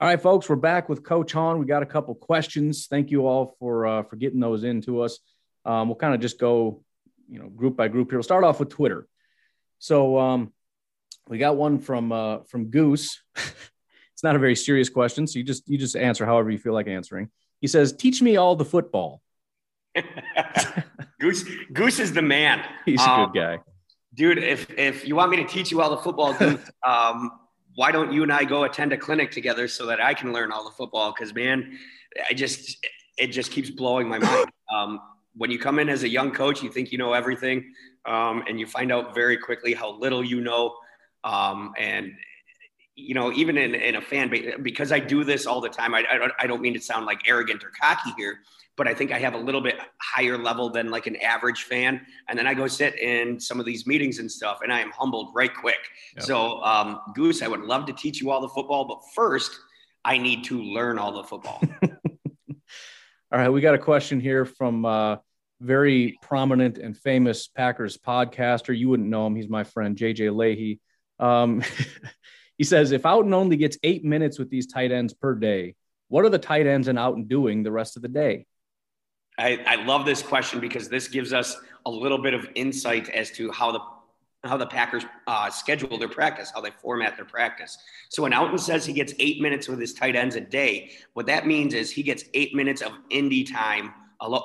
All right, folks, we're back with Coach Hawn. We got a couple questions. Thank you all for uh, for getting those into us. Um, we'll kind of just go, you know, group by group here. We'll start off with Twitter. So um, we got one from uh, from Goose. [laughs] it's not a very serious question, so you just you just answer however you feel like answering. He says, "Teach me all the football." [laughs] Goose Goose is the man. [laughs] He's a um, good guy, dude. If if you want me to teach you all the football, Goose, um, why don't you and I go attend a clinic together so that I can learn all the football? Because man, I just it just keeps blowing my mind. [laughs] Um, when you come in as a young coach, you think you know everything, um, and you find out very quickly how little you know. Um, and you know, even in, in a fan base, because I do this all the time, I, I, don't, I don't mean to sound like arrogant or cocky here, but I think I have a little bit higher level than like an average fan. And then I go sit in some of these meetings and stuff, and I am humbled right quick. Yep. So, um, Goose, I would love to teach you all the football, but first, I need to learn all the football. [laughs] all right, we got a question here from uh, very prominent and famous Packers podcaster. You wouldn't know him; he's my friend JJ Leahy. Um, [laughs] he says, "If Outten only gets eight minutes with these tight ends per day, what are the tight ends and Outten doing the rest of the day?" I, I love this question because this gives us a little bit of insight as to how the how the Packers uh, schedule their practice, how they format their practice. So when Outten says he gets eight minutes with his tight ends a day, what that means is he gets eight minutes of Indy time.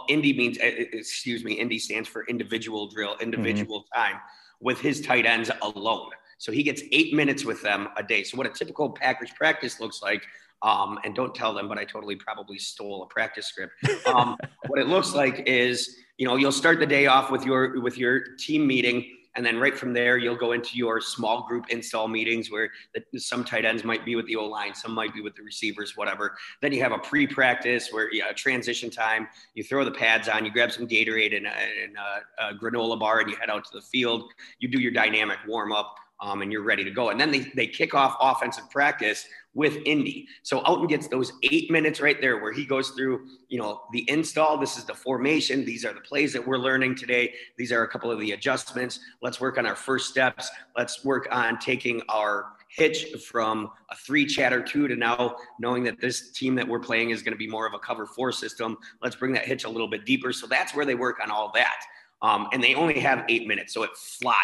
Indy means, excuse me, Indy stands for individual drill, individual mm-hmm. time with his tight ends alone. So he gets eight minutes with them a day. So what a typical Packers practice looks like um, and don't tell them, but I totally probably stole a practice script. Um, [laughs] what it looks like is, you know, you'll start the day off with your with your team meeting, and then right from there, you'll go into your small group install meetings where the, some tight ends might be with the O line, some might be with the receivers, whatever. Then you have a pre practice where you know, transition time. You throw the pads on, you grab some Gatorade and, and a, a granola bar, and you head out to the field. You do your dynamic warm up. Um, and you're ready to go. And then they, they kick off offensive practice with Indy. So Outten gets those eight minutes right there where he goes through, you know, the install. This is the formation. These are the plays that we're learning today. These are a couple of the adjustments. Let's work on our first steps. Let's work on taking our hitch from a three chatter two to now knowing that this team that we're playing is going to be more of a cover four system. Let's bring that hitch a little bit deeper. So that's where they work on all that. Um, and they only have eight minutes, so it flies.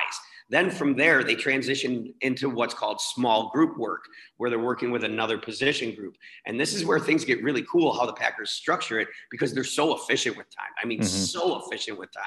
Then from there, they transition into what's called small group work, where they're working with another position group. And this is where things get really cool how the Packers structure it because they're so efficient with time. I mean, mm-hmm. so efficient with time.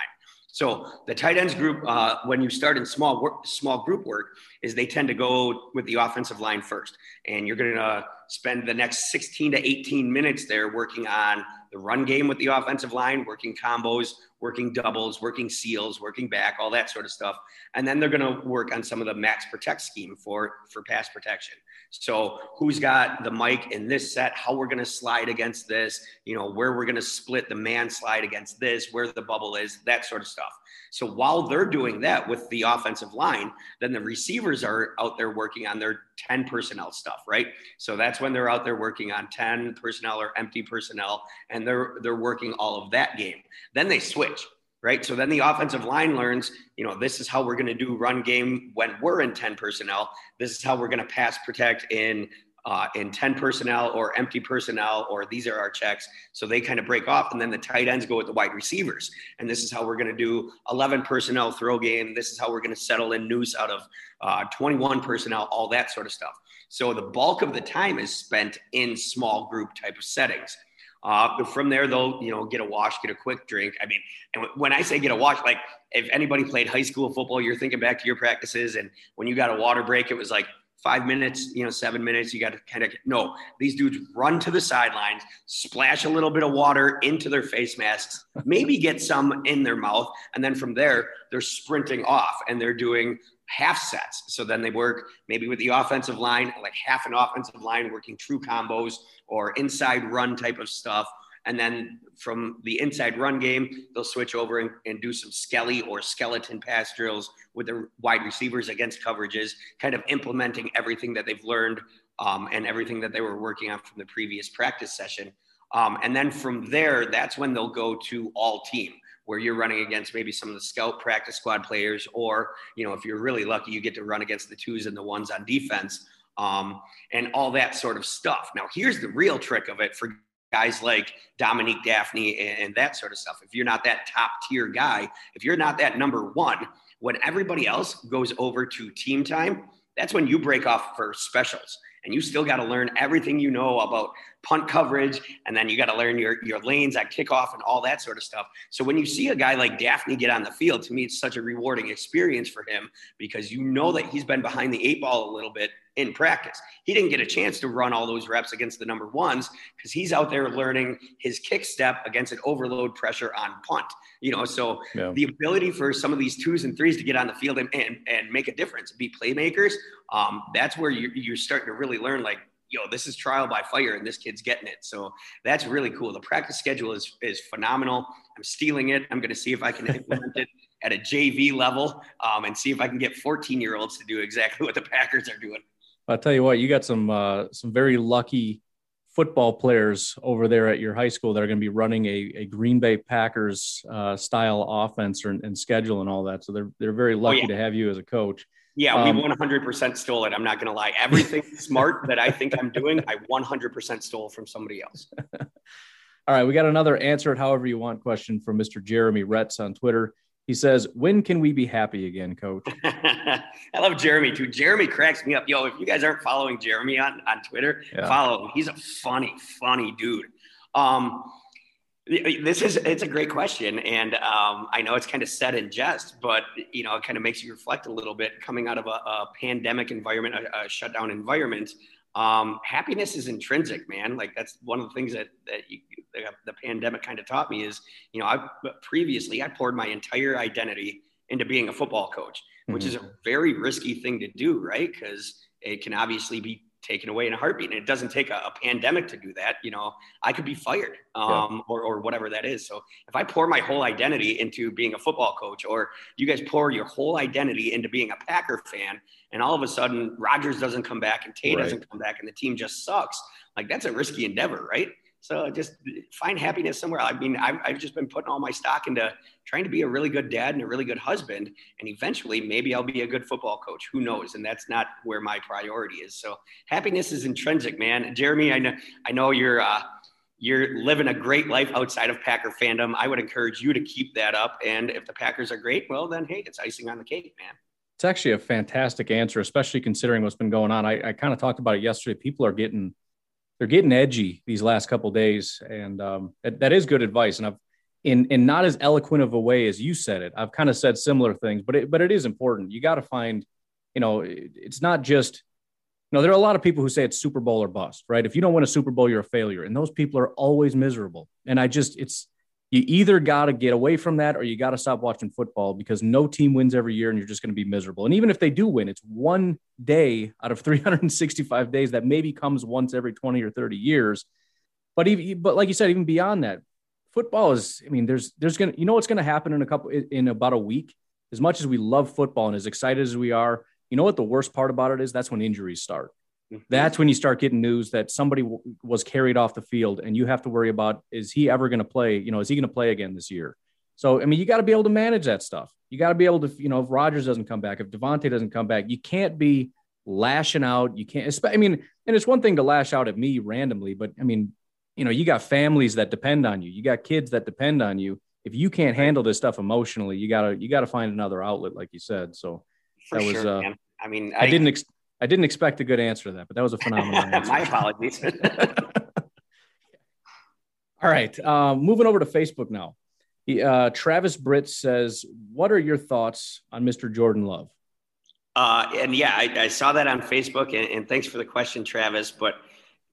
So the tight ends group, uh, when you start in small work, small group work, is they tend to go with the offensive line first, and you're going to spend the next 16 to 18 minutes there working on the run game with the offensive line, working combos, working doubles, working seals, working back, all that sort of stuff, and then they're going to work on some of the max protect scheme for for pass protection. So who's got the mic in this set, how we're going to slide against this, you know, where we're going to split the man slide against this, where the bubble is, that sort of stuff. So while they're doing that with the offensive line, then the receivers are out there working on their 10 personnel stuff, right? So that's when they're out there working on 10 personnel or empty personnel and they're they're working all of that game. Then they switch right? So then the offensive line learns, you know, this is how we're going to do run game when we're in 10 personnel. This is how we're going to pass protect in uh, in 10 personnel or empty personnel, or these are our checks. So they kind of break off, and then the tight ends go with the wide receivers. And this is how we're going to do 11 personnel throw game. This is how we're going to settle in noose out of uh, 21 personnel, all that sort of stuff. So the bulk of the time is spent in small group type of settings. Uh, from there, they'll you know get a wash, get a quick drink. I mean, and when I say get a wash, like if anybody played high school football, you're thinking back to your practices, and when you got a water break, it was like five minutes, you know, seven minutes. You got to kind of no. These dudes run to the sidelines, splash a little bit of water into their face masks, [laughs] maybe get some in their mouth, and then from there they're sprinting off and they're doing half sets. So then they work maybe with the offensive line, like half an offensive line working true combos or inside run type of stuff. And then from the inside run game, they'll switch over and, and, do some skelly or skeleton pass drills with the wide receivers against coverages, kind of implementing everything that they've learned um, and everything that they were working on from the previous practice session. Um, and then from there, that's when they'll go to all team, where you're running against maybe some of the scout practice squad players, or you know, if you're really lucky, you get to run against the twos and the ones on defense um, and all that sort of stuff. Now, here's the real trick of it for guys like Dominique and, and that sort of stuff. If you're not that top tier guy, if you're not that number one, when everybody else goes over to team time, that's when you break off for specials and you still got to learn everything you know about punt coverage and then you got to learn your, your lanes at kickoff and all that sort of stuff. So when you see a guy like Dafney get on the field to me it's such a rewarding experience for him because you know that he's been behind the eight ball a little bit in practice. He didn't get a chance to run all those reps against the number ones because he's out there learning his kick step against an overload pressure on punt you know? So yeah. the ability for some of these twos and threes to get on the field and, and, and make a difference be playmakers um, that's where you're, you're starting to really learn like yo, this is trial by fire and this kid's getting it. So that's really cool. The practice schedule is is phenomenal. I'm stealing it. I'm going to see if I can implement it at a JV level um, and see if I can get 14 year olds to do exactly what the Packers are doing. I'll tell you what, you got some uh, some very lucky football players over there at your high school that are going to be running a, a Green Bay Packers uh, style offense or, and schedule and all that. So they're they're very lucky oh, yeah. to have you as a coach. Yeah, um, we 100% stole it. I'm not going to lie. Everything [laughs] smart that I think I'm doing, I 100% stole from somebody else. [laughs] All right, we got another answer it however you want question from Mr. Jeremy Retz on Twitter. He says, "When can we be happy again, Coach?" [laughs] I love Jeremy too. Jeremy cracks me up. Yo, if you guys aren't following Jeremy on on Twitter, yeah. follow him. He's a funny, funny dude. Um, this is it's a great question, and um, I know it's kind of said in jest, but you know it kind of makes you reflect a little bit. Coming out of a, a pandemic environment, a, a shutdown environment, um, happiness is intrinsic, man. Like that's one of the things that that you, the, the pandemic kind of taught me is, you know, I previously I poured my entire identity into being a football coach, which mm-hmm. is a very risky thing to do, right? Because it can obviously be taken away in a heartbeat. And it doesn't take a, a pandemic to do that. You know, I could be fired um, yeah. or, or whatever that is. So if I pour my whole identity into being a football coach, or you guys pour your whole identity into being a Packer fan, and all of a sudden Rodgers doesn't come back and Tate right. doesn't come back and the team just sucks, like that's a risky endeavor, right? So just find happiness somewhere. I mean, I've, I've, just been putting all my stock into trying to be a really good dad and a really good husband. And eventually, maybe I'll be a good football coach. Who knows? And that's not where my priority is. So happiness is intrinsic, man. Jeremy, I know, I know you're, uh, you're living a great life outside of Packer fandom. I would encourage you to keep that up. And if the Packers are great, well, then hey, it's icing on the cake, man. It's actually a fantastic answer, especially considering what's been going on. I, I kind of talked about it yesterday. People are getting they're getting edgy these last couple days, and um, that, that is good advice. And I've in in not as eloquent of a way as you said it. I've kind of said similar things, but it, but it is important. You got to find, you know, it, it's not just You know, there are a lot of people who say it's Super Bowl or bust, right? If you don't win a Super Bowl, you're a failure. And those people are always miserable. And I just, it's, you either got to get away from that or you got to stop watching football because no team wins every year and you're just going to be miserable. And even if they do win, it's one day out of [laughs] 365 days that maybe comes once every 20 or 30 years. But even, but like you said, even beyond that, football is, I mean, there's, there's going to, you know, what's going to happen in a couple, in about a week, as much as we love football and as excited as we are, you know what the worst part about it is? That's when injuries start. Mm-hmm. That's when you start getting news that somebody w- was carried off the field, and you have to worry about is he ever going to play? You know, is he going to play again this year? So, I mean, you got to be able to manage that stuff. You got to be able to, you know, if Rodgers doesn't come back, if Davante doesn't come back, you can't be lashing out. You can't, I mean, and it's one thing to lash out at me randomly, but I mean, you know, you got families that depend on you. You got kids that depend on you. If you can't handle this stuff emotionally, you gotta you gotta find another outlet, like you said. So For that was sure, uh, man. I mean, I, I didn't ex- I didn't expect a good answer to that, but that was a phenomenal [laughs] answer. My apologies. [laughs] All right, um, moving over to Facebook now. Uh, Travis Britt says, "What are your thoughts on Mr. Jordan Love?" Uh, and yeah, I, I, saw that on Facebook, and, and, thanks for the question, Travis. But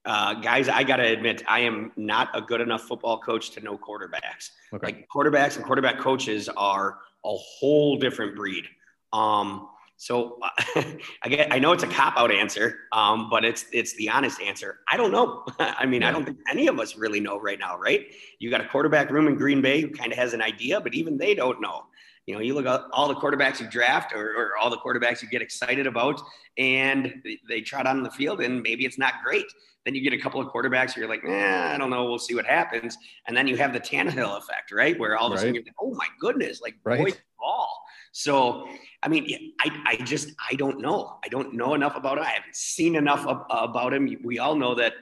uh, guys, I got to admit, I am not a good enough football coach to know quarterbacks. Okay. Like quarterbacks and quarterback coaches are a whole different breed. Um, so [laughs] I get, I know it's a cop out answer, um, but it's it's the honest answer. I don't know. [laughs] I mean, yeah. I don't think any of us really know right now, right? You got a quarterback room in Green Bay who kind of has an idea, but even they don't know. You know, you look at all the quarterbacks you draft or, or all the quarterbacks you get excited about, and they, they trot on the field, and maybe it's not great. Then you get a couple of quarterbacks you're like, eh, I don't know, we'll see what happens. And then you have the Tannehill effect, right? Where all of a sudden you're like, oh my goodness, like right. boy, ball. So, I mean, I, I just, I don't know. I don't know enough about him. I haven't seen enough of, about him. We all know that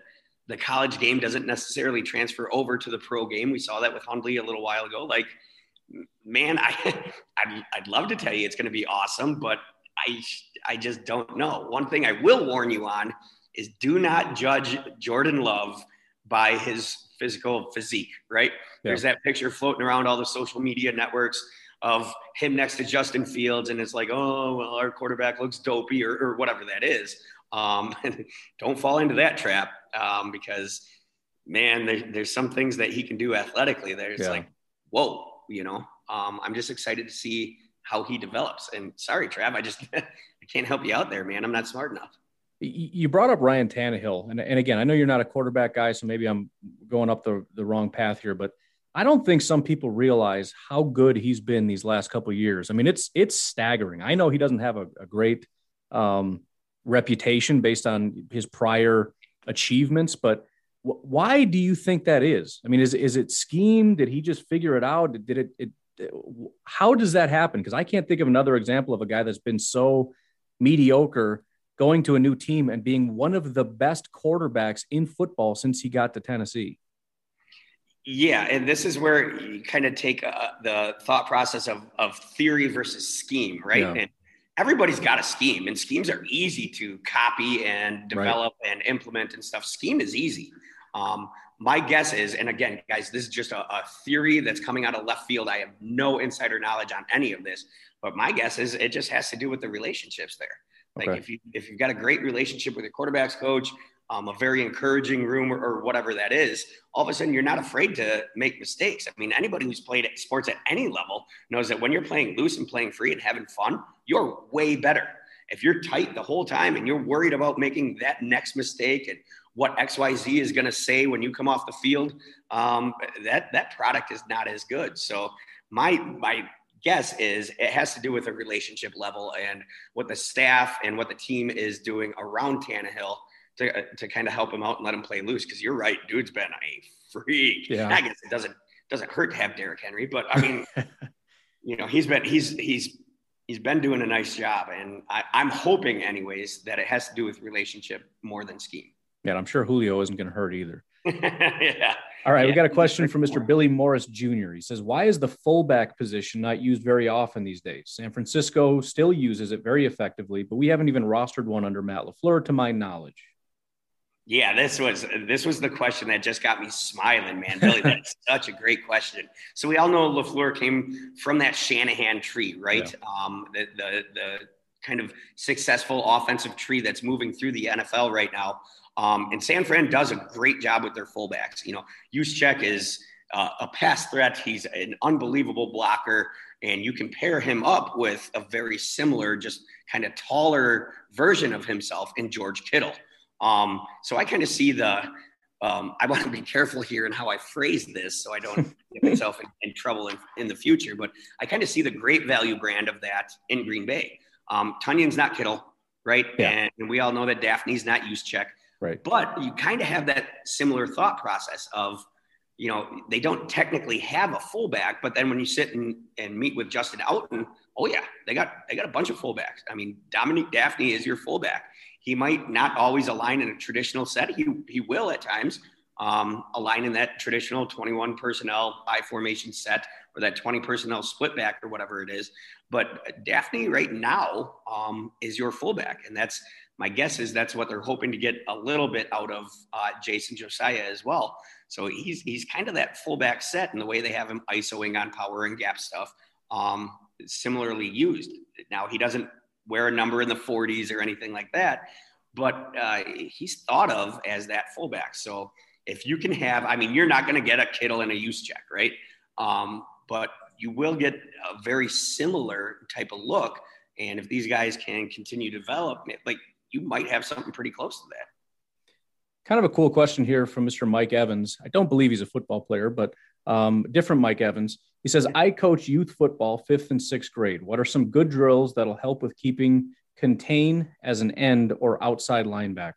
the college game doesn't necessarily transfer over to the pro game. We saw that with Hundley a little while ago. Like, man, I, [laughs] I'd, I'd love to tell you it's going to be awesome, but I, I just don't know. One thing I will warn you on is do not judge Jordan Love by his physical physique, right? Yeah. There's that picture floating around all the social media networks of him next to Justin Fields, and it's like, oh, well, our quarterback looks dopey or, or whatever that is. Um, [laughs] don't fall into that trap um, because, man, there, there's some things that he can do athletically. There's yeah. like, whoa, you know. Um, I'm just excited to see how he develops. And sorry, Trav, I just [laughs] I can't help you out there, man. I'm not smart enough. You brought up Ryan Tannehill, and, and again, I know you're not a quarterback guy, so maybe I'm going up the, the wrong path here, but I don't think some people realize how good he's been these last couple years. I mean, it's it's staggering. I know he doesn't have a, a great um, reputation based on his prior achievements, but w- why do you think that is? I mean, is is it scheme? Did he just figure it out? Did it? it how does that happen? Because I can't think of another example of a guy that's been so mediocre going to a new team and being one of the best quarterbacks in football since he got to Tennessee. Yeah, and this is where you kind of take uh, the thought process of of theory versus scheme, right? Yeah. And everybody's got a scheme, and schemes are easy to copy and develop right. and implement and stuff. Scheme is easy. Um, my guess is, and again, guys, this is just a, a, theory that's coming out of left field. I have no insider knowledge on any of this, but my guess is it just has to do with the relationships there. Like okay. if you if you've got a great relationship with your quarterbacks coach, um, a very encouraging room or, or, whatever that is, all of a sudden you're not afraid to make mistakes. I mean, anybody who's played at sports at any level knows that when you're playing loose and playing free and having fun, you're way better. If you're tight the whole time and you're worried about making that next mistake and what XYZ is going to say when you come off the field, um, that that product is not as good. So my my guess is it has to do with the relationship level and what the staff and what the team is doing around Tannehill to, uh, to kind of help him out and let him play loose. Cause you're right. Dude's been a freak. Yeah. I guess it doesn't, doesn't hurt to have Derrick Henry, but I mean, [laughs] you know, he's been, he's, he's, he's been doing a nice job. And I, I'm hoping anyways, that it has to do with relationship more than scheme. Yeah. I'm sure Julio isn't going to hurt either. [laughs] yeah. All right, yeah. we got a question from Mr. Billy Morris Jr. He says, "Why is the fullback position not used very often these days? San Francisco still uses it very effectively, but we haven't even rostered one under Matt LaFleur, to my knowledge." Yeah, this was this was the question that just got me smiling, man. Billy, that's [laughs] such a great question. So we all know LaFleur came from that Shanahan tree, right? Yeah. Um, the, the the kind of successful offensive tree that's moving through the NFL right now. Um, and San Fran does a great job with their fullbacks. You know, Juszczyk is uh, a pass threat. He's an unbelievable blocker, and you can pair him up with a very similar, just kind of taller version of himself in George Kittle. Um, so I kind of see the. Um, I want to be careful here in how I phrase this so I don't [laughs] get myself in, in trouble in, in, the future. But I kind of see the great value brand of that in Green Bay. Um, Tonyan's not Kittle, right? Yeah. And, and, we all know that Dafney's not Juszczyk. Right. But you kind of have that similar thought process of, you know, they don't technically have a fullback, but then when you sit and, and meet with Justin Outten, oh yeah, they got they got a bunch of fullbacks. I mean, Dominique Dafney is your fullback. He might not always align in a traditional set. He he will at times um, align in that traditional 21 personnel I formation set or that 20 personnel split back or whatever it is. But Dafney right now um, is your fullback, and that's my guess is that's what they're hoping to get a little bit out of uh, Jason Josiah as well. So he's he's kind of that fullback set in the way they have him isoing on power and gap stuff. Um, similarly used. Now he doesn't wear a number in the 40s or anything like that, but uh, he's thought of as that fullback. So if you can have, I mean, you're not going to get a Kittle and a Juszczyk, right? Um, but you will get a very similar type of look. And if these guys can continue to develop, like you might have something pretty close to that. Kind of a cool question here from Mr. Mike Evans. I don't believe he's a football player, but um, different Mike Evans. He says, I coach youth football fifth and sixth grade. What are some good drills that'll help with keeping contain as an end or outside linebacker?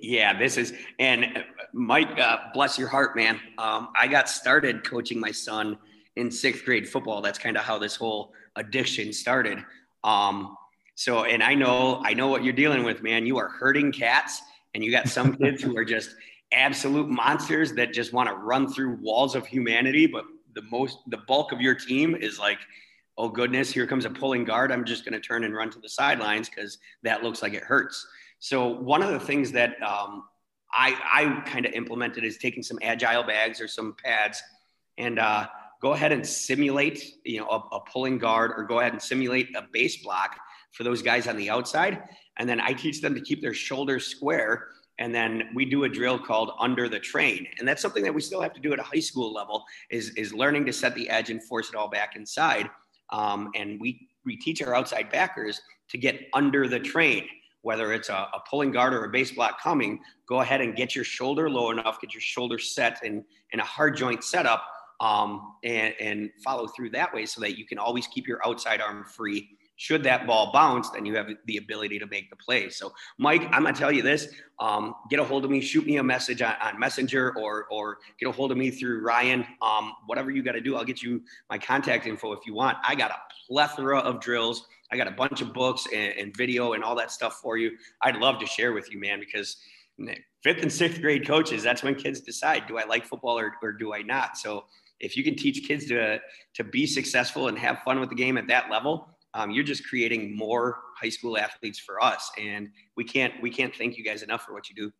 Yeah, this is, and uh, Mike, uh, bless your heart, man. Um, I got started coaching my son in sixth grade football. That's kind of how this whole addiction started. Um, so, and I know, I know what you're dealing with, man. You are hurting cats, and you got some [laughs] kids who are just absolute monsters that just want to run through walls of humanity. But the most, the bulk of your team is like, oh goodness, here comes a pulling guard. I'm just going to turn and run to the sidelines because that looks like it hurts. So one of the things that um, I, I kind of implemented is taking some agile bags or some pads and uh, go ahead and simulate, you know, a, a pulling guard or go ahead and simulate a base block for those guys on the outside. And then I teach them to keep their shoulders square. And then we do a drill called under the train. And that's something that we still have to do at a high school level is, is learning to set the edge and force it all back inside. Um, and we, we teach our outside backers to get under the train, whether it's a, a pulling guard or a base block coming, go ahead and get your shoulder low enough, get your shoulder set in, in a hard joint setup um, and, and follow through that way so that you can always keep your outside arm free should that ball bounce, then you have the ability to make the play. So, Mike, I'm gonna tell you this: um, get a hold of me, shoot me a message on, on, Messenger, or or get a hold of me through Ryan. Um, whatever you got to do, I'll get you my contact info if you want. I got a plethora of drills. I got a bunch of books and, and video and all that stuff for you. I'd love to share with you, man, because fifth and sixth grade coaches, that's when kids decide, do I like football or, or do I not? So if you can teach kids to to be successful and have fun with the game at that level, um, you're just creating more high school athletes for us and we can't we can't thank you guys enough for what you do.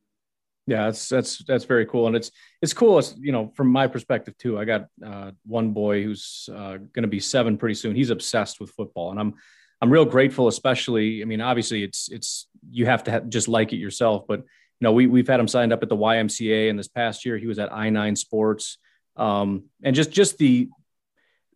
Yeah that's that's that's very cool and it's it's cool it's you know from my perspective too i got uh, one boy who's uh, going to be seven pretty soon he's obsessed with football and i'm i'm real grateful especially i mean obviously it's it's you have to just like it yourself but you know we, we've had him signed up at the ymca and this past year he was at i9 sports um, and just just the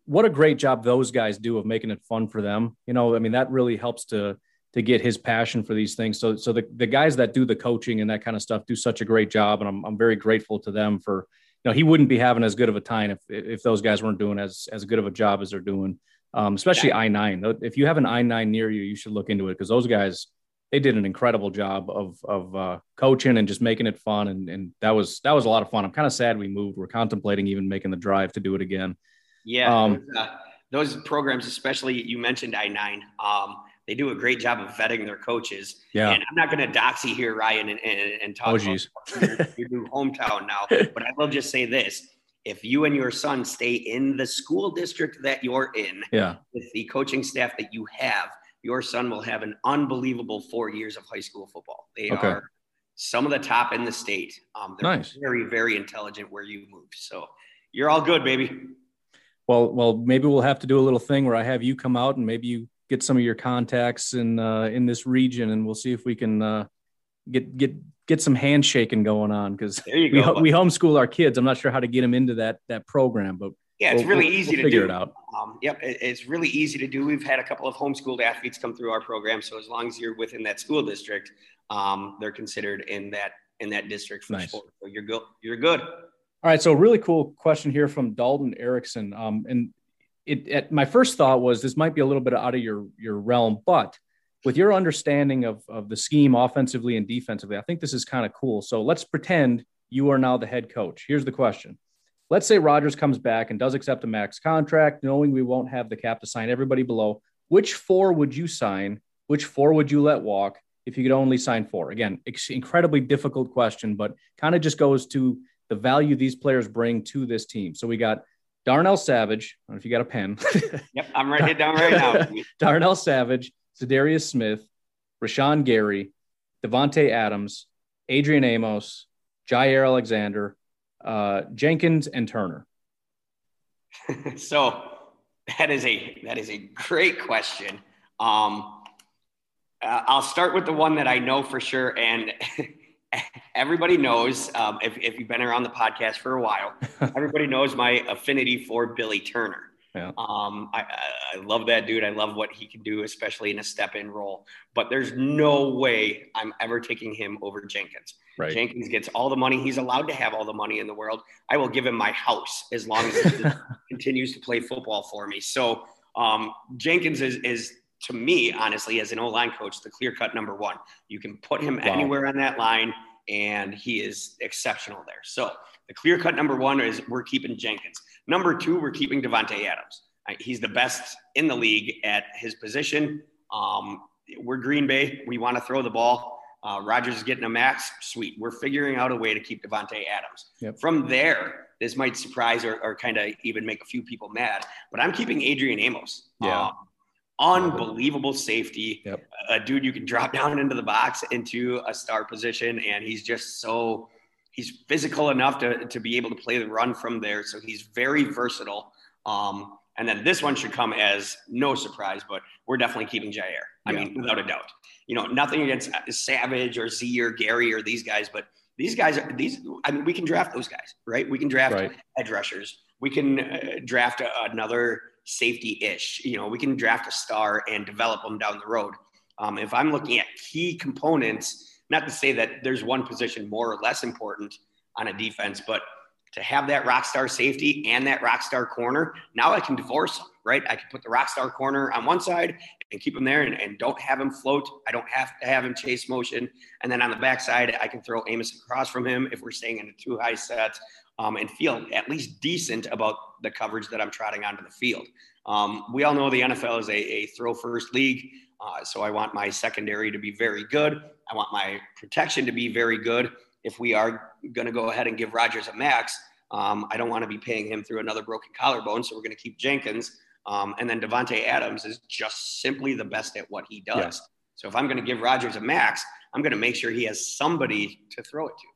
what a great job those guys do of making it fun for them. You know, I mean, that really helps to to get his passion for these things. So so the, the guys that do the coaching and that kind of stuff do such a great job. And I'm I'm very grateful to them for, you know, he wouldn't be having as good of a time if if those guys weren't doing as as good of a job as they're doing. Um, especially I nine. If you have an I nine near you, you should look into it because those guys they did an incredible job of of uh, coaching and just making it fun. And and that was that was a lot of fun. I'm kind of sad we moved. We're contemplating even making the drive to do it again. Yeah, um, those, uh, those, programs, especially you mentioned I nine. Um, they do a great job of vetting their coaches. Yeah. And I'm not going to doxy here, Ryan, and, and, and talk Oh, about geez. your, [laughs] your new hometown now. [laughs] But I will just say this: if you and your son stay in the school district that you're in, Yeah. with the coaching staff that you have, your son will have an unbelievable four years of high school football. They Okay. are some of the top in the state. Um, they're Nice. very, very intelligent where you moved. So you're all good, baby. Well, well, maybe we'll have to do a little thing where I have you come out and maybe you get some of your contacts in uh, in this region, and we'll see if we can uh, get get get some handshaking going on because we go. we homeschool our kids. I'm not sure how to get them into that that program, but yeah, it's we'll- really we'll- easy we'll to figure do. it out. Um, yep, it- it's really easy to do. We've had a couple of homeschooled athletes come through our program, so as long as you're within that school district, um, they're considered in that in that district for Nice. sport. So you're good. You're good. All right, so really cool question here from Dalton Erickson. Um, and it, at my first thought was this might be a little bit out of your your realm, but with your understanding of of the scheme offensively and defensively, I think this is kind of cool. So let's pretend you are now the head coach. Here's the question: Let's say Rodgers comes back and does accept a max contract, knowing we won't have the cap to sign everybody below. Which four would you sign? Which four would you let walk if you could only sign four? Again, incredibly difficult question, but kind of just goes to the value these players bring to this team. So we got Darnell Savage. I don't know if you got a pen. [laughs] Yep, I'm writing it [laughs] down right now. Darnell Savage, Za'Darius Smith, Rashan Gary, Davante Adams, Adrian Amos, Jaire Alexander, uh, Jenkins, and Turner. [laughs] so that is a that is a great question. Um, uh, I'll start with the one that I know for sure, and everybody knows um, if, if you've been around the podcast for a while, [laughs] everybody knows my affinity for Billy Turner. Yeah. Um, I, I- love that dude. I love what he can do, especially in a step-in role. But there's no way I'm ever taking him over Jenkins. Right. Jenkins gets all the money. He's allowed to have all the money in the world. I will give him my house as long as he [laughs] continues to play football for me. So um, Jenkins is, is, to me, honestly, as an O line coach, the clear cut number one. You can put him Wow. anywhere on that line, and he is exceptional there. So the clear cut number one is we're keeping Jenkins. Number two, we're keeping Davante Adams. He's the best in the league at his position. Um, we're Green Bay. We want to throw the ball. Uh, Rodgers is getting a max. Sweet. We're figuring out a way to keep Davante Adams. Yep. From there, this might surprise or, or kind of even make a few people mad, but I'm keeping Adrian Amos. Yeah. Um, unbelievable safety. Yep. A dude you can drop down into the box into a star position, and he's just so he's physical enough to, to be able to play the run from there. So he's very versatile. Um, and then this one should come as no surprise, but we're definitely keeping Jaire. I Yeah. mean, without a doubt. You know, nothing against Savage or Z or Gary or these guys, but these guys are these. I mean, we can draft those guys, right? We can draft Right. edge rushers. We can uh, draft a, another safety ish. You know, we can draft a star and develop them down the road. Um, if I'm looking at key components, not to say that there's one position more or less important on a defense, but to have that rock star safety and that rock star corner, now I can divorce them, right? I can put the rock star corner on one side and keep him there and, and don't have him float. I don't have to have him chase motion. And then on the backside, I can throw Amos across from him if we're staying in a two high set um, and feel at least decent about the coverage that I'm trotting onto the field. Um, we all know the NFL is a, a throw first league. Uh, so I want my secondary to be very good. I want my protection to be very good. If we are going to go ahead and give Rodgers a max, um, I don't want to be paying him through another broken collarbone. So we're going to keep Jenkins. Um, and then Davante Adams is just simply the best at what he does. Yeah. So if I'm going to give Rodgers a max, I'm going to make sure he has somebody to throw it to.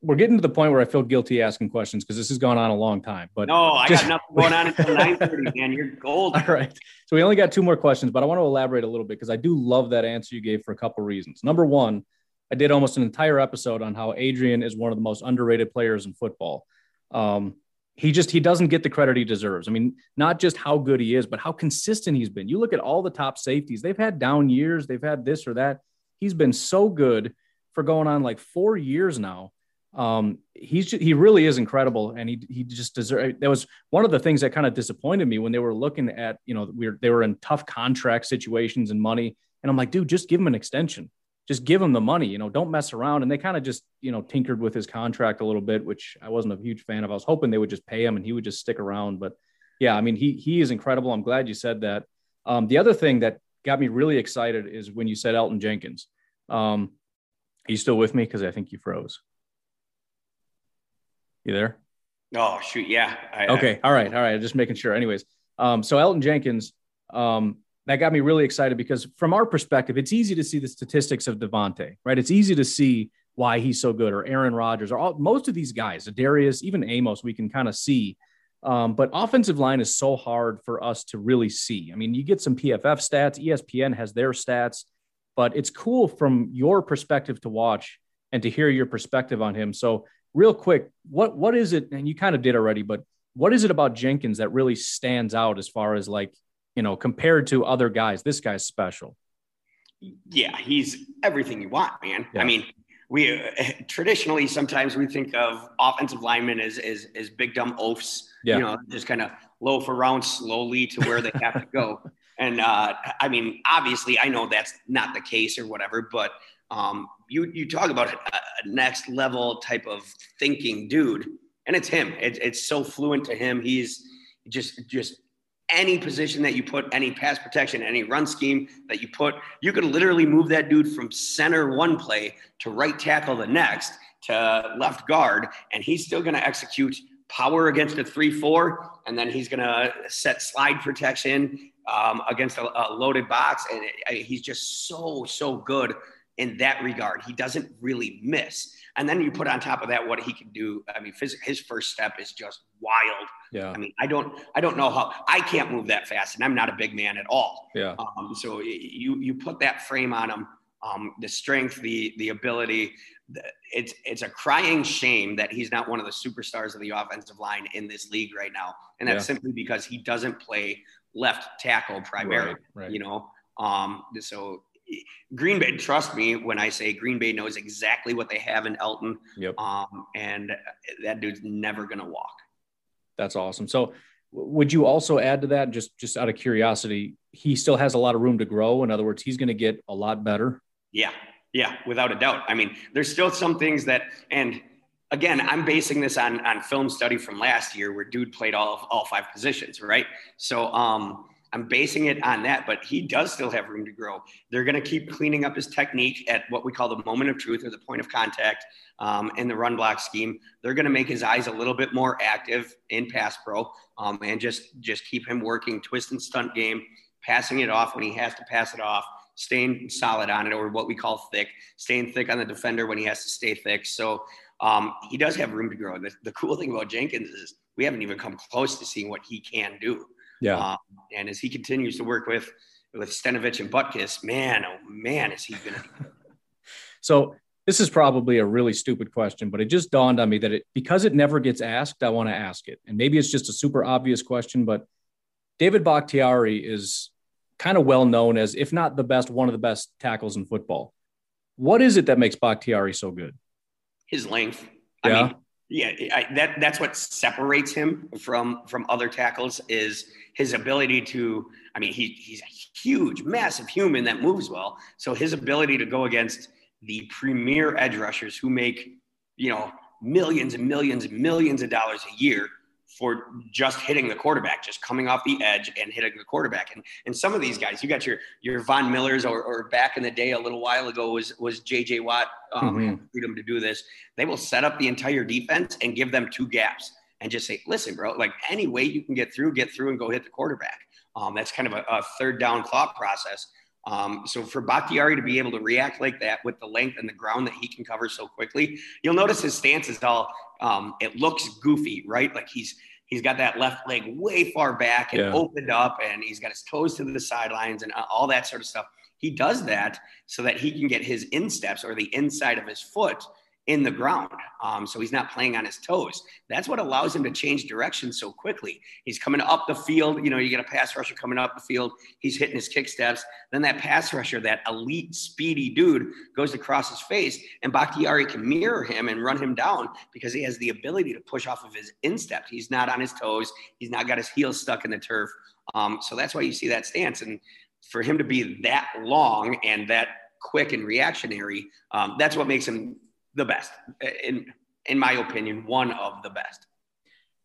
We're getting to the point where I feel guilty asking questions because this has gone on a long time. But No, I Just- got nothing going on until [laughs] 9:30, man. You're gold. All right. So we only got two more questions, but I want to elaborate a little bit because I do love that answer you gave for a couple reasons. Number one, I did almost an entire episode on how Adrian is one of the most underrated players in football. Um, he just he doesn't get the credit he deserves. I mean, not just how good he is, but how consistent he's been. You look at all the top safeties; they've had down years, they've had this or that. He's been so good for going on like four years now. Um, he's he really is incredible, and he he just deserved. That was one of the things that kind of disappointed me when they were looking at you know we were they were in tough contract situations and money, and I'm like, dude, just give him an extension, just give him the money, you know, don't mess around. And they kind of just you know tinkered with his contract a little bit, which I wasn't a huge fan of. I was hoping they would just pay him and he would just stick around, but yeah, I mean he he is incredible. I'm glad you said that. Um, the other thing that got me really excited is when you said Elgton Jenkins. Um, are you still with me? Because I think you froze. You there? Oh shoot, yeah. I, okay, all right, all right. Just making sure. Anyways, um, so Elgton Jenkins, um, that got me really excited because from our perspective, it's easy to see the statistics of Davante, right? It's easy to see why he's so good, or Aaron Rodgers, or all, most of these guys, Darius, even Amos, we can kind of see. Um, but offensive line is so hard for us to really see. I mean, you get some PFF stats, ESPN has their stats, but it's cool from your perspective to watch and to hear your perspective on him. So, real quick, what what is it? And you kind of did already, but what is it about Jenkins that really stands out as far as like you know compared to other guys? This guy's special. Yeah, he's everything you want, man. Yeah. I mean, we uh, [laughs] traditionally sometimes we think of offensive linemen as as, as big dumb oafs, yeah. you know, just kind of loaf around slowly to where they have to go. [laughs] And uh, I mean, obviously, I know that's not the case or whatever, but um, you you talk about a, next level type of thinking dude, and it's him. It, it's so fluent to him. He's just just any position that you put, any pass protection, any run scheme that you put, you could literally move that dude from center one play to right tackle the next to left guard, and he's still going to execute power against a three four, and then he's going to set slide protection um, against a, a, loaded box, and it, he's just so so good in that regard. He doesn't really miss. And then you put on top of that what he can do. I mean, his, his first step is just wild. Yeah. I mean, I don't I don't know how I can't move that fast, and I'm not a big man at all. Yeah. Um, so you you put that frame on him, um, the strength, the the ability. It's it's a crying shame that he's not one of the superstars of the offensive line in this league right now, and that's yeah. simply because he doesn't play left tackle primarily. Right, right. You know, um, so Green Bay, trust me when I say Green Bay knows exactly what they have in Elgton. Yep. Um, and that dude's never going to walk. That's awesome. So, would you also add to that, just just out of curiosity, he still has a lot of room to grow. In other words, he's going to get a lot better. Yeah, yeah, without a doubt. I mean, there's still some things that, and again, I'm basing this on on film study from last year where dude played all all five positions, right? So, um, I'm basing it on that, but he does still have room to grow. They're going to keep cleaning up his technique at what we call the moment of truth or the point of contact um, in the run block scheme. They're going to make his eyes a little bit more active in pass pro um, and just just keep him working twist and stunt game, passing it off when he has to pass it off, staying solid on it, or what we call thick, staying thick on the defender when he has to stay thick. So um, he does have room to grow. The, the cool thing about Jenkins is we haven't even come close to seeing what he can do. Yeah. Um, and as he continues to work with with Stenavich and Butkus, man, oh man, is he going to. [laughs] so this is probably a really stupid question, but it just dawned on me that it because it never gets asked, I want to ask it. And maybe it's just a super obvious question, but David Bakhtiari is kind of well known as, if not the best, one of the best tackles in football. What is it that makes Bakhtiari so good? His length. Yeah. I mean, yeah, I, that that's what separates him from from other tackles is his ability to. I mean, he he's a huge, massive human that moves well. So his ability to go against the premier edge rushers who make you know millions and millions and millions of dollars a year for just hitting the quarterback, just coming off the edge and hitting the quarterback. And and some of these guys, you got your your Von Millers, or, or back in the day, a little while ago was was J.J. Watt um, mm-hmm. freedom to do this. They will set up the entire defense and give them two gaps and just say, listen, bro, like any way you can get through, get through and go hit the quarterback. Um, that's kind of a, a third down thought process. Um, so for Bakhtiari to be able to react like that with the length and the ground that he can cover so quickly, you'll notice his stance is all um, it looks goofy, right? Like he's he's got that left leg way far back and yeah. opened up, and he's got his toes to the sidelines and all that sort of stuff. He does that so that he can get his insteps or the inside of his foot in the ground. Um, so he's not playing on his toes. That's what allows him to change direction so quickly. He's coming up the field. You know, you get a pass rusher coming up the field. He's hitting his kick steps. Then that pass rusher, that elite, speedy dude, goes across his face, and Bakhtiari can mirror him and run him down because he has the ability to push off of his instep. He's not on his toes. He's not got his heels stuck in the turf. Um, so that's why you see that stance. And for him to be that long and that quick and reactionary, um, that's what makes him the best in in my opinion, one of the best.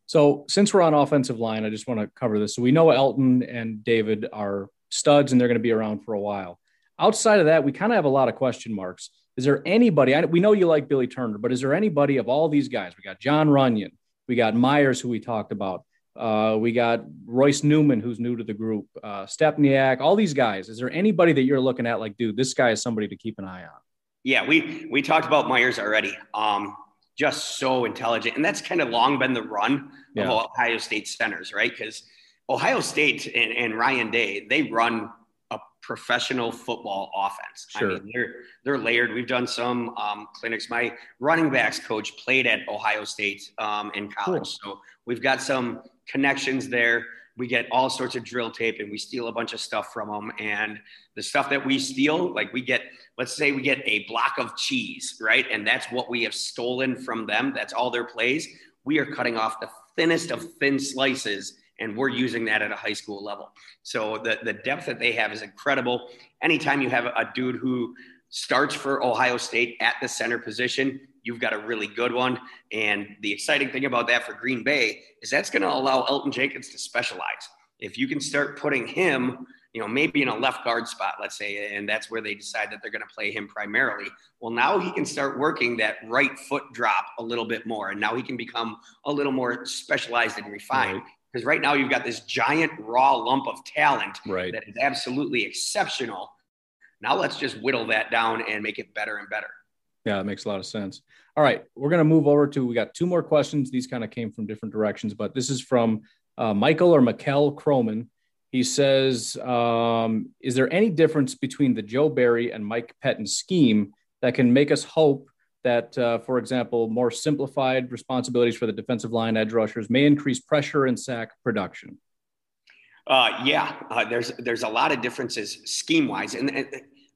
So since we're on offensive line, I just want to cover this. So we know Elgton and David are studs and they're going to be around for a while. Outside of that, we kind of have a lot of question marks. Is there anybody? I, we know you like Billy Turner, but is there anybody of all these guys? We got Jon Runyan, we got Myers, who we talked about. Uh, we got Royce Newman, who's new to the group, uh, Stepaniak, all these guys. Is there anybody that you're looking at like, dude, this guy is somebody to keep an eye on? Yeah, we we talked about Myers already. Um, just so intelligent, and that's kind of long been the run yeah. of Ohio State centers, right? Because Ohio State and, and Ryan Day, they run a professional football offense. Sure. I mean, they're they're layered. We've done some um, clinics. My running backs coach played at Ohio State um, in college, cool. so we've got some connections there. We get all sorts of drill tape and we steal a bunch of stuff from them. And the stuff that we steal, like we get, let's say we get a block of cheese, right? And that's what we have stolen from them. That's all their plays. We are cutting off the thinnest of thin slices and we're using that at a high school level. So the, the depth that they have is incredible. Anytime you have a dude who starts for Ohio State at the center position, you've got a really good one. And the exciting thing about that for Green Bay is that's going to allow Elgton Jenkins to specialize. If you can start putting him, you know, maybe in a left guard spot, let's say, and that's where they decide that they're going to play him primarily. Well, now he can start working that right foot drop a little bit more. And now he can become a little more specialized and refined. Right because right now you've got this giant raw lump of talent right. that is absolutely exceptional. Now let's just whittle that down and make it better and better. Yeah, it makes a lot of sense. All right, we're going to move over to we got two more questions. These kind of came from different directions, but this is from uh, Michael or Mikkel Croman. He says, um, "Is there any difference between the Joe Barry and Mike Pettine scheme that can make us hope that, uh, for example, more simplified responsibilities for the defensive line edge rushers may increase pressure and sack production?" Uh, yeah, uh, there's there's a lot of differences scheme wise, and, and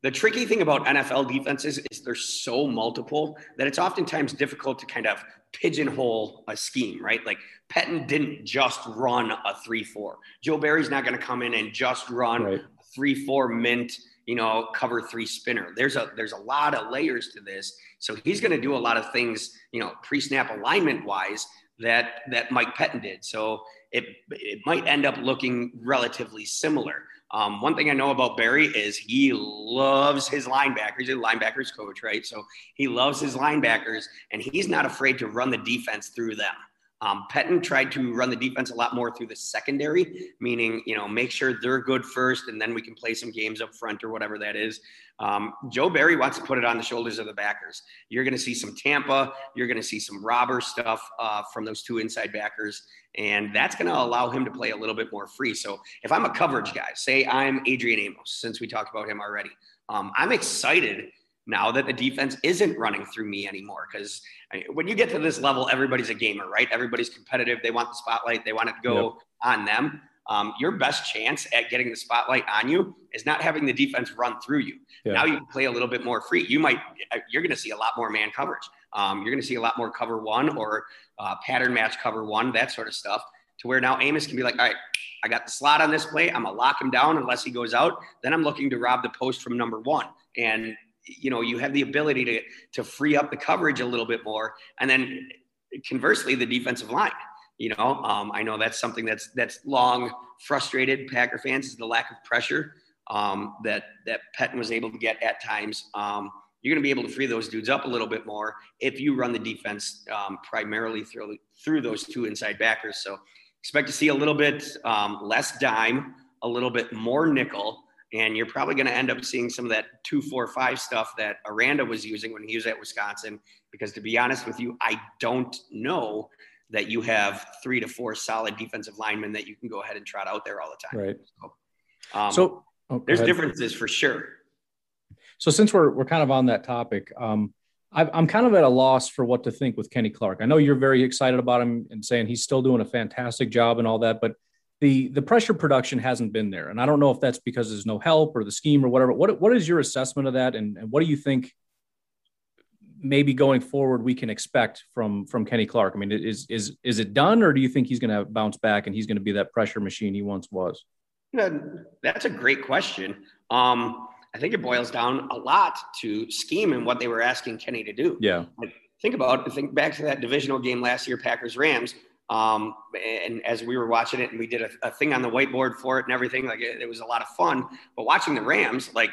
the tricky thing about NFL defenses is they're so multiple that it's oftentimes difficult to kind of pigeonhole a scheme, right? Like Pettine didn't just run a 3 4. Joe Barry's not going to come in and just run right. 3 4 mint, you know, cover three spinner. There's a there's a lot of layers to this. So he's going to do a lot of things, you know, pre-snap alignment wise that that Mike Pettine did. So it it might end up looking relatively similar. Um, one thing I know about Barry is he loves his linebackers. He's a linebackers coach, right? So he loves his linebackers, and he's not afraid to run the defense through them. Um, tried to run the defense a lot more through the secondary, meaning, you know, make sure they're good first and then we can play some games up front or whatever that is. Um, Joe Barry wants to put it on the shoulders of the backers. You're going to see some Tampa, you're going to see some robber stuff uh, from those two inside backers, and that's going to allow him to play a little bit more free. So if I'm a coverage guy, say I'm Adrian Amos, since we talked about him already, um, I'm excited now that the defense isn't running through me anymore. Because when you get to this level, everybody's a gamer, right? Everybody's competitive. They want the spotlight. They want it to go yep. on them. Um, your best chance at getting the spotlight on you is not having the defense run through you. Yeah. Now you can play a little bit more free. You might, you're going to see a lot more man coverage. Um, you're going to see a lot more cover one or uh, pattern match cover one, that sort of stuff. To where now Amos can be like, all right, I got the slot on this play. I'm gonna lock him down unless he goes out. Then I'm looking to rob the post from number one. And you know you have the ability to to free up the coverage a little bit more. And then conversely the defensive line you know um, i know that's something that's that's long frustrated packer fans is the lack of pressure um, that that Pettine was able to get at times. Um, you're going to be able to free those dudes up a little bit more if you run the defense um, primarily through through those two inside backers. So expect to see a little bit um, less dime a little bit more nickel and you're probably going to end up seeing some of that two, four, five stuff that Aranda was using when he was at Wisconsin. Because to be honest with you, I don't know that you have three to four solid defensive linemen that you can go ahead and trot out there all the time. Right. So, um, so oh, there's differences for sure. So since we're we're kind of on that topic, um, i am kind of at a loss for what to think with Kenny Clark. I know you're very excited about him and saying he's still doing a fantastic job and all that, but the the pressure production hasn't been there, and I don't know if that's because there's no help or the scheme or whatever. What what is your assessment of that, and, and what do you think? Maybe going forward, we can expect from from Kenny Clark. I mean, is is is it done, or do you think he's going to bounce back and he's going to be that pressure machine he once was? Yeah, That's a great question. Um, I think it boils down a lot to scheme and what they were asking Kenny to do. Yeah. Like, think about think back to that divisional game last year, Packers Rams Um, and as we were watching it, and we did a, a thing on the whiteboard for it and everything, like it, it was a lot of fun. But watching the Rams, like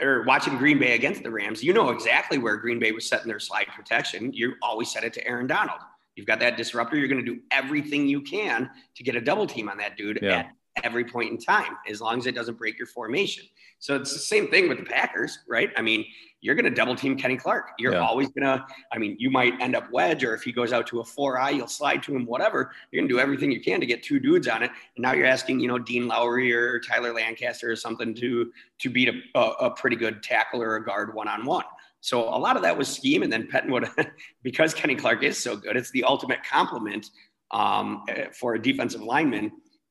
or watching Green Bay against the Rams, you know exactly where Green Bay was setting their slide protection. You always set it to Aaron Donald. You've got that disruptor. You're going to do everything you can to get a double team on that dude yeah. at every point in time, as long as it doesn't break your formation. So it's the same thing with the Packers, right? I mean, you're going to double team Kenny Clark. You're yeah. always going to, I mean, you might end up wedge, or if he goes out to a four eye, you'll slide to him, whatever. You're going to do everything you can to get two dudes on it. And now you're asking, you know, Dean Lowry or Tyler Lancaster or something to to beat a, a, a pretty good tackle or a guard one on one. So a lot of that was scheme. And then Pettine would, [laughs] because Kenny Clark is so good, it's the ultimate compliment um, for a defensive lineman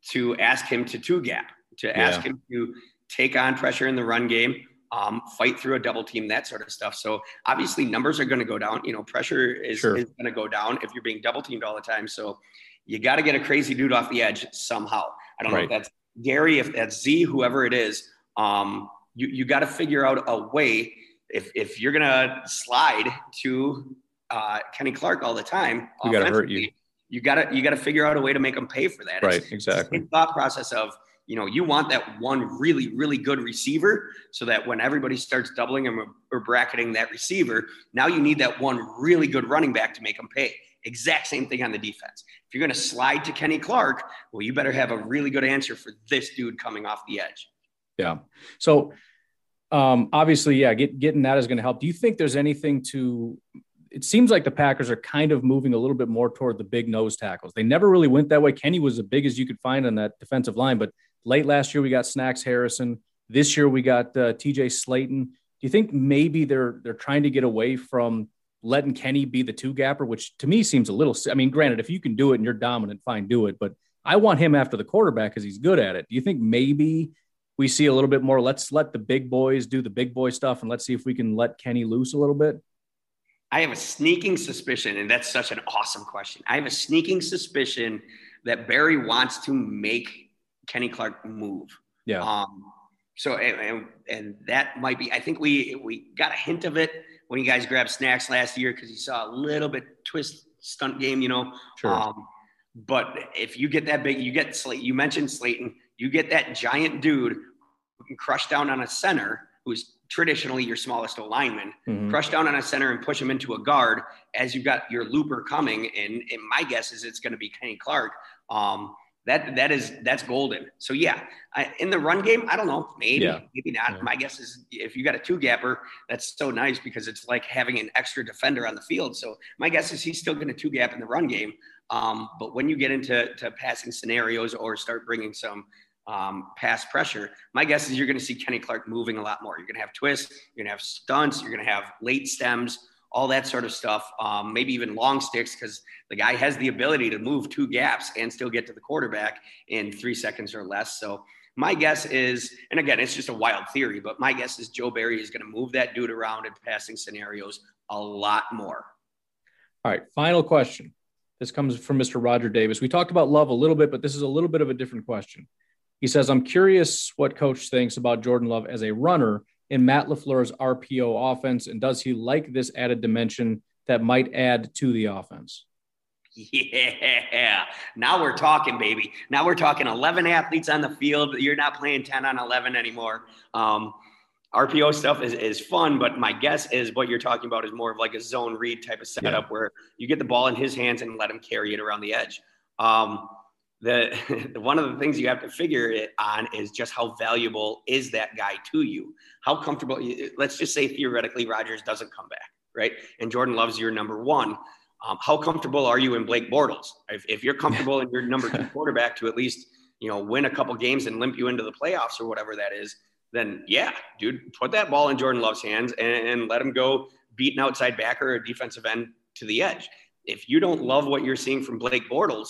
to ask him to two gap, to ask yeah. him to take on pressure in the run game, um, fight through a double team, that sort of stuff. So obviously numbers are going to go down. You know, pressure is, sure. is going to go down if you're being double teamed all the time. So you got to get a crazy dude off the edge somehow. I don't right. know if that's Gary, if that's Z, whoever it is. Um, you you got to figure out a way if if you're gonna slide to uh, Kenny Clark all the time, we got to hurt you. You got to you got to figure out a way to make them pay for that. Right, it's, exactly. It's thought process of you know, you want that one really, really good receiver so that when everybody starts doubling him or bracketing that receiver, now you need that one really good running back to make them pay. Exact same thing on the defense. If you're going to slide to Kenny Clark, well, you better have a really good answer for this dude coming off the edge. Yeah. So um, obviously, yeah, get, getting that is going to help. Do you think there's anything to it seems like the Packers are kind of moving a little bit more toward the big nose tackles. They never really went that way. Kenny was as big as you could find on that defensive line, but Late last year, we got Snacks Harrison. This year, we got uh, TJ Slayton. Do you think maybe they're they're trying to get away from letting Kenny be the two gapper, which to me seems a little. I mean, granted, if you can do it and you're dominant, fine, do it. But I want him after the quarterback because he's good at it. Do you think maybe we see a little bit more? Let's let the big boys do the big boy stuff, and let's see if we can let Kenny loose a little bit. I have a sneaking suspicion, and that's such an awesome question. I have a sneaking suspicion that Barry wants to make Kenny Clark move. Yeah. Um, so and, and that might be. I think we we got a hint of it when you guys grabbed snacks last year because you saw a little bit twist stunt game, you know. Sure. Um, but if you get that big, you get Slate. You mentioned Slayton. You get that giant dude who can crush down on a center who's traditionally your smallest lineman, mm-hmm. crush down on a center and push him into a guard as you've got your looper coming. And, and my guess is it's going to be Kenny Clark. Um, that that is that's golden. So yeah, I, in the run game, I don't know, maybe yeah. maybe not. Yeah. My guess is if you got a two gapper, that's so nice because it's like having an extra defender on the field. So my guess is he's still going to two gap in the run game. Um, but when you get into to passing scenarios or start bringing some um, pass pressure, my guess is you're going to see Kenny Clark moving a lot more. You're going to have twists, you're going to have stunts, you're going to have late stems all that sort of stuff, um, maybe even long sticks, because the guy has the ability to move two gaps and still get to the quarterback in three seconds or less. So my guess is, and again, it's just a wild theory, but my guess is Joe Barry is going to move that dude around in passing scenarios a lot more. All right, final question. This comes from Mr. Roger Davis. We talked about love a little bit, but this is a little bit of a different question. He says, I'm curious what coach thinks about Jordan Love as a runner in Matt LaFleur's RPO offense? And does he like this added dimension that might add to the offense? Yeah. Now we're talking, baby. Now we're talking 11 athletes on the field. You're not playing 10 on 11 anymore. Um, RPO stuff is, is fun, but my guess is what you're talking about is more of like a zone read type of setup yeah. where you get the ball in his hands and let him carry it around the edge. Um, the [laughs] one of the things you have to figure it on is just how valuable is that guy to you? How comfortable let's just say theoretically Rodgers doesn't come back right? And jordan loves your number one. Um, how comfortable are you in blake bortles? If, if you're comfortable in your number two [laughs] quarterback to at least you know win a couple games and limp you into the playoffs or whatever that is then yeah dude put that ball in jordan love's hands and, and let him go beat an outside backer or defensive end to the edge. If you don't love what you're seeing from blake bortles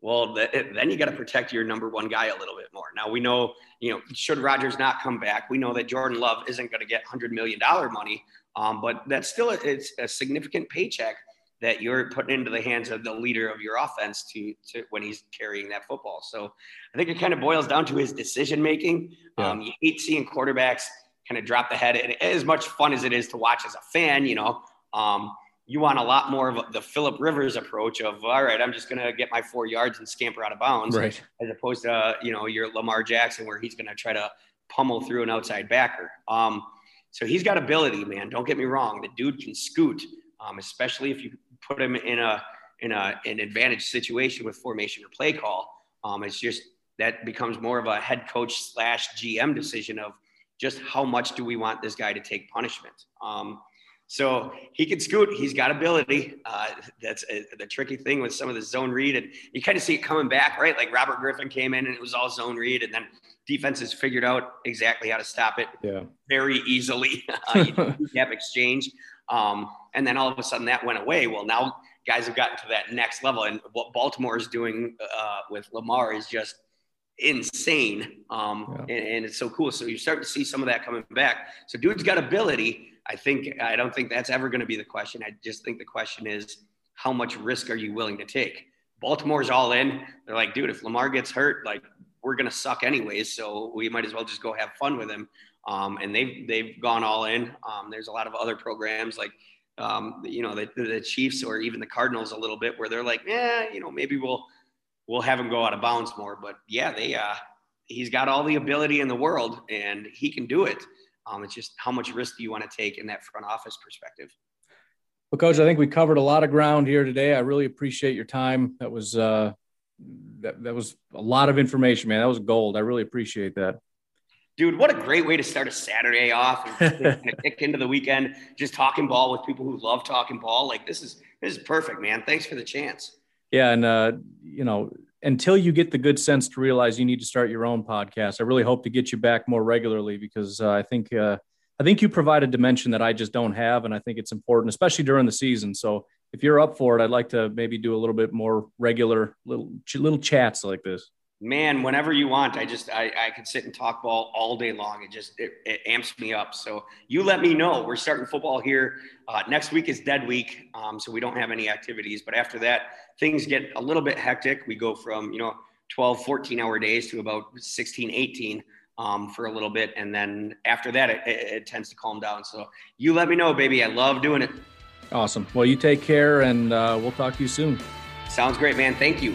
well, then you got to protect your number one guy a little bit more. Now we know, you know, should Rodgers not come back, we know that Jordan Love isn't going to get hundred million dollar money, um, but that's still a, it's a significant paycheck that you're putting into the hands of the leader of your offense to, to when he's carrying that football. So I think it kind of boils down to his decision making. Yeah. Um, you hate seeing quarterbacks kind of drop the head. And as much fun as it is to watch as a fan, you know, um, you want a lot more of the Philip Rivers approach of all right, I'm just going to get my four yards and scamper out of bounds, right? As opposed to you know your Lamar Jackson where he's going to try to pummel through an outside backer. Um, so he's got ability, man. Don't get me wrong. The dude can scoot, um, especially if you put him in a in a an advantage situation with formation or play call. Um, it's just that becomes more of a head coach slash GM decision of just how much do we want this guy to take punishment. Um, so he can scoot. He's got ability. Uh, that's a, the tricky thing with some of the zone read, and you kind of see it coming back, right? Like Robert Griffin came in and it was all zone read, and then defenses figured out exactly how to stop it yeah. very easily. [laughs] uh, gap [laughs] exchange, um, and then all of a sudden that went away. Well, now guys have gotten to that next level, and what Baltimore is doing uh, with Lamar is just insane, um, yeah. and, and it's so cool. So you're starting to see some of that coming back. So dude's got ability I think I don't think that's ever going to be the question. I just think the question is how much risk are you willing to take? Baltimore's all in. They're like, dude, if Lamar gets hurt, like we're gonna suck anyways, so we might as well just go have fun with him. Um, and they've they've gone all in. Um, there's a lot of other programs like um, you know the, the Chiefs or even the Cardinals a little bit where they're like, yeah, you know, maybe we'll we'll have him go out of bounds more. But yeah, they uh, he's got all the ability in the world and he can do it. Um, it's just how much risk do you want to take in that front office perspective? Well, Coach, I think we covered a lot of ground here today. I really appreciate your time. That was uh, that, that was a lot of information, man. That was gold. I really appreciate that. Dude, what a great way to start a Saturday off and [laughs] kick into the weekend, just talking ball with people who love talking ball. Like this is this is perfect, man. Thanks for the chance. Yeah, and uh, you know, until you get the good sense to realize you need to start your own podcast, I really hope to get you back more regularly because uh, I think uh, I think you provide a dimension that I just don't have, and I think it's important, especially during the season. So if you're up for it, I'd like to maybe do a little bit more regular little little chats like this man whenever you want i just i, I could sit and talk ball all day long. It just it, it amps me up. So you let me know. We're starting football here. Uh, next week is dead week um, so we don't have any activities. But after that things get a little bit hectic. We go from you know 12 14 hour days to about 16 18 um, for a little bit. And then after that it, it, it tends to calm down. So you let me know baby. I love doing it. Awesome. Well you take care and uh, we'll talk to you soon. Sounds great man. Thank you